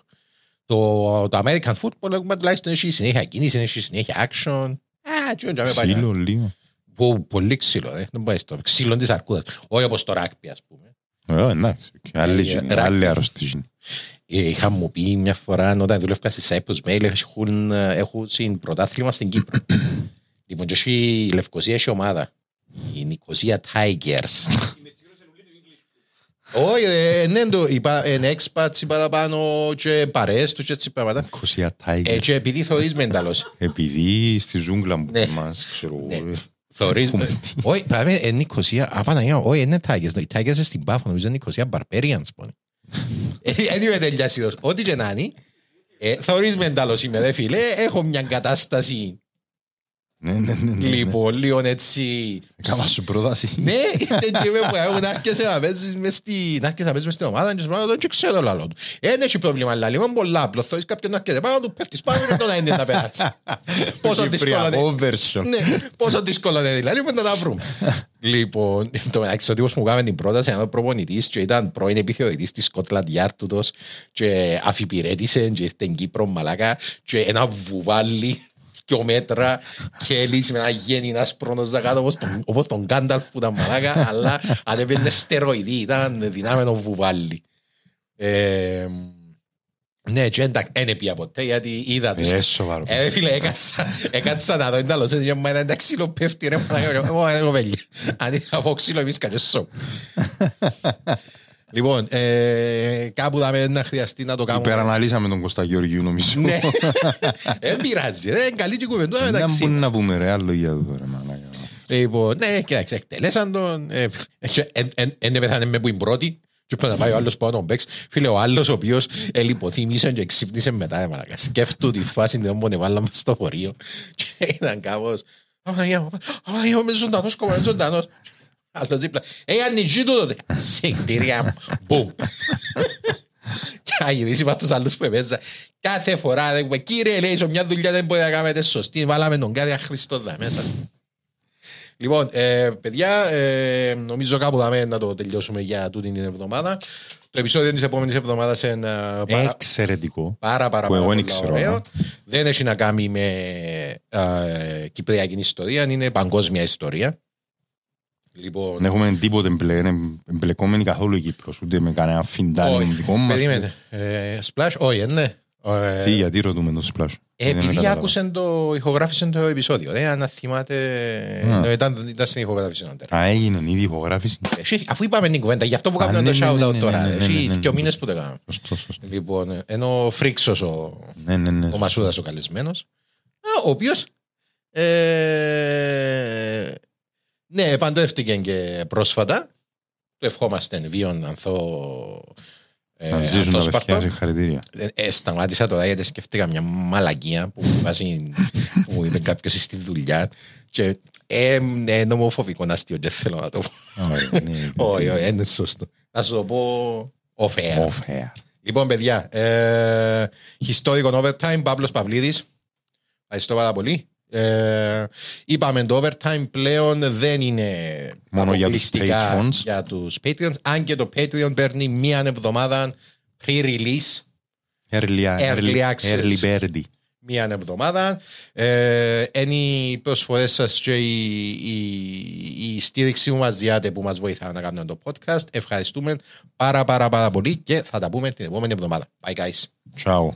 Το, το American football έχουμε τουλάχιστον έχει συνέχεια κίνηση, έχει συνέχεια action. Α, τι onda με πάει. Ξύλο λίγο. Πω- Πολύ ξύλο, ε. Δεν πάει στο ξύλο της αρκούδας. Όχι όπως το rugby, ας πούμε. Ε, εντάξει. Και Άλλη Ε, γίνει, ράκ. άλλη αρρωστή γίνει. Ε, Είχα μου πει μια φορά όταν δουλεύκα στη Cyprus Mail έχουν, ε, έχουν συν πρωτάθλημα στην Κύπρο. Λοιπόν, και έχει, η Λευκοσία έχει ομάδα. Η Νικοσία Tigers. Όχι, ε, ναι, το είπα, είναι expats οι παραπάνω και παρέες τους και έτσι πράγματα. Κοσία Ε, Tigers. και επειδή θωρείς μενταλός. Επειδή στη ζούγκλα που Ναι. μας, ξέρω Ναι. εγώ, ε, Θωρείς, Έχουμε ε, τι. όχι, πάμε, είναι Νικοσία, α, Παναγία, όχι, είναι Tigers. Οι Tigers είναι στην Πάφο, νομίζω είναι Νικοσία Barbarians, πόνοι. Δεν είμαι τελειάσιδος. Ό,τι και να είναι, ε, θωρείς μενταλός είμαι, ρε φίλε, έχω μια κατάσταση, Ναι, ναι, ναι, ναι, ναι. λοιπόν, λίγο έτσι... Κάμα σου πρόταση. Ναι, είστε και με που έχουν άρχισε να παίζεις μες στη- να άρχισε να παίζεις μες στην ομάδα και σου πάνω, δεν ξέρω λαλό του. Ε, Δεν έχει πρόβλημα λαλή, είναι πολλά απλό. Θωρείς κάποιον να έρχεται πάνω του, πέφτεις πάνω και τώρα είναι να περάσει. Πόσο δύσκολο είναι. Κυπριακό version. Ναι, πόσο δύσκολο είναι δηλαδή, πρέπει να τα βρούμε. Λοιπόν, το μεταξύ ο τύπος που μου κάνει την πρόταση ήταν ο προπονητής και ήταν πρώην επιθεωρητής της Scotland Yard τούτος και αφιπηρέτησε και ήρθε στην Κύπρο μαλάκα και ένα βουβάλι δυο μέτρα και έλυσε με ένα γέννη άσπρονος δα κάτω όπως τον- όπως τον Γκάνταλφ που ήταν μαλάκα αλλά ανέβαινε στεροειδή, ήταν δυνάμενο βουβάλι. Ε, ναι, και εντάξει, δεν έπια ποτέ γιατί είδα τους Ε, σοβαρό. ε, φίλε, έκατσα, έκατσα να δω, είναι τέλος, έτσι, μα ήταν τα ξύλο πέφτει ρε, μαλάκα, εγώ εγώ βέλη. Αντί από ξύλο εμείς κάνουμε σοκ. Λοιπόν, ε, κάπου θα να χρειαστεί να το κάνουμε. Υπεραναλύσαμε τον Κώστα Γεωργίου νομίζω. Ναι, δεν πειράζει, δεν είναι καλή και κουβεντούρα Να μεταξύ. μπορεί να πούμε ρε άλλο για το ρε μαλάκα. Λοιπόν, ναι, κοίταξε, εκτελέσαν τον. ε, και εν- εν- εν πέθανε με που είναι πρώτη. Και πρέπει να πάει ο άλλος πάνω τον παίξ. Φίλε, ο άλλος ο οποίος ελιποθύμησε και ξύπνησε μετά. ε, μαλάκα. Σκέφτου τη φάση την όπου βάλαμε στο φορείο. Και ήταν κάπως... Αμαγία μου, αμαγία μου, είμαι ζωντανός, κόμμα, είμαι ζωντανός. Άλλος δίπλα. Ε, ανοιγεί του τότε. Συγχτήρια μου. Μπουμ. Και να γυρίσει μας τους άλλους που έπαιζα. Κάθε φορά, δεν πούμε, κύριε, λέει, σε μια δουλειά δεν μπορεί να κάνετε σωστή. Βάλαμε τον κάθε αχρηστό δα μέσα. Λοιπόν, ε, παιδιά, ε, νομίζω κάπου δάμε να το τελειώσουμε για τούτη την εβδομάδα. Το επεισόδιο της επόμενης εβδομάδας είναι ε, πάρα, Εξαιρετικό. πάρα, πάρα, Που πάρα εγώ δεν πολλά ξέρω, ωραίο. ναι. Δεν έχει να κάνει με ε, κυπριακή ιστορία, είναι παγκόσμια ιστορία. Λοιπόν, Δεν έχουμε τίποτε εμπλε- εμπλεκόμενοι καθόλου η Κύπρος, ούτε με κανένα φιντάνι όχι, δικό μας. περίμενε. Ε, splash, όχι, ε, ναι. Ε, Τι, γιατί ρωτούμε το splash; Ε, Δεν Επειδή κατάλαβα. άκουσε το, ηχογράφησε το επεισόδιο. Ε, αν θυμάται, Α. ε, ήταν, ήταν στην ηχογράφηση νωρίτερα. Α, έγινε ήδη η ηχογράφηση. Εσύ, Αφού είπαμε την κουβέντα, γι' αυτό που Α, κάνουμε το ναι, ναι, shout ναι, out ναι, τώρα. ναι, ναι, Εσύ, ναι, ναι, δύο ναι. μήνες που το κάναμε. Σωστό, σωστό. Λοιπόν, ε, ενώ ο Φρίξος ο, Ναι, ναι, ναι. ο Μασούδας ο καλεσμένος, α, ο οποίος ε, ναι, παντρεύτηκε και πρόσφατα. Του ευχόμαστε βίον ανθό ε, Να ζήσουν τα ανθόσπαρτο. παιδιά, συγχαρητήρια. Ε, ε, σταμάτησα τώρα γιατί σκέφτηκα μια μαλακία που, βάζει, που είπε κάποιος στη δουλειά και ε, ε, είναι ομοφοβικό αστείο και θέλω να το πω. Ωραία, ναι. Όχι, όχι, είναι σωστό. Να σου το πω off-air. Off air. Λοιπόν, παιδιά, ε, historical overtime, Παύλος Παυλίδης. Ευχαριστώ πάρα πολύ. Ε, είπαμε το overtime πλέον δεν είναι Μόνο για τους αποκλειστικά patrons. για τους Patreons, αν και το Patreon παίρνει μία εβδομάδα pre-release, Early, Early early, access. early birdie. μία εβδομάδα. Ε, είναι οι προσφορές σας και η, η, η στήριξη που μας διάτε που μας βοηθά να κάνουμε το podcast. Ευχαριστούμε πάρα πάρα πάρα πολύ και θα τα πούμε την επόμενη εβδομάδα. Bye guys. Ciao.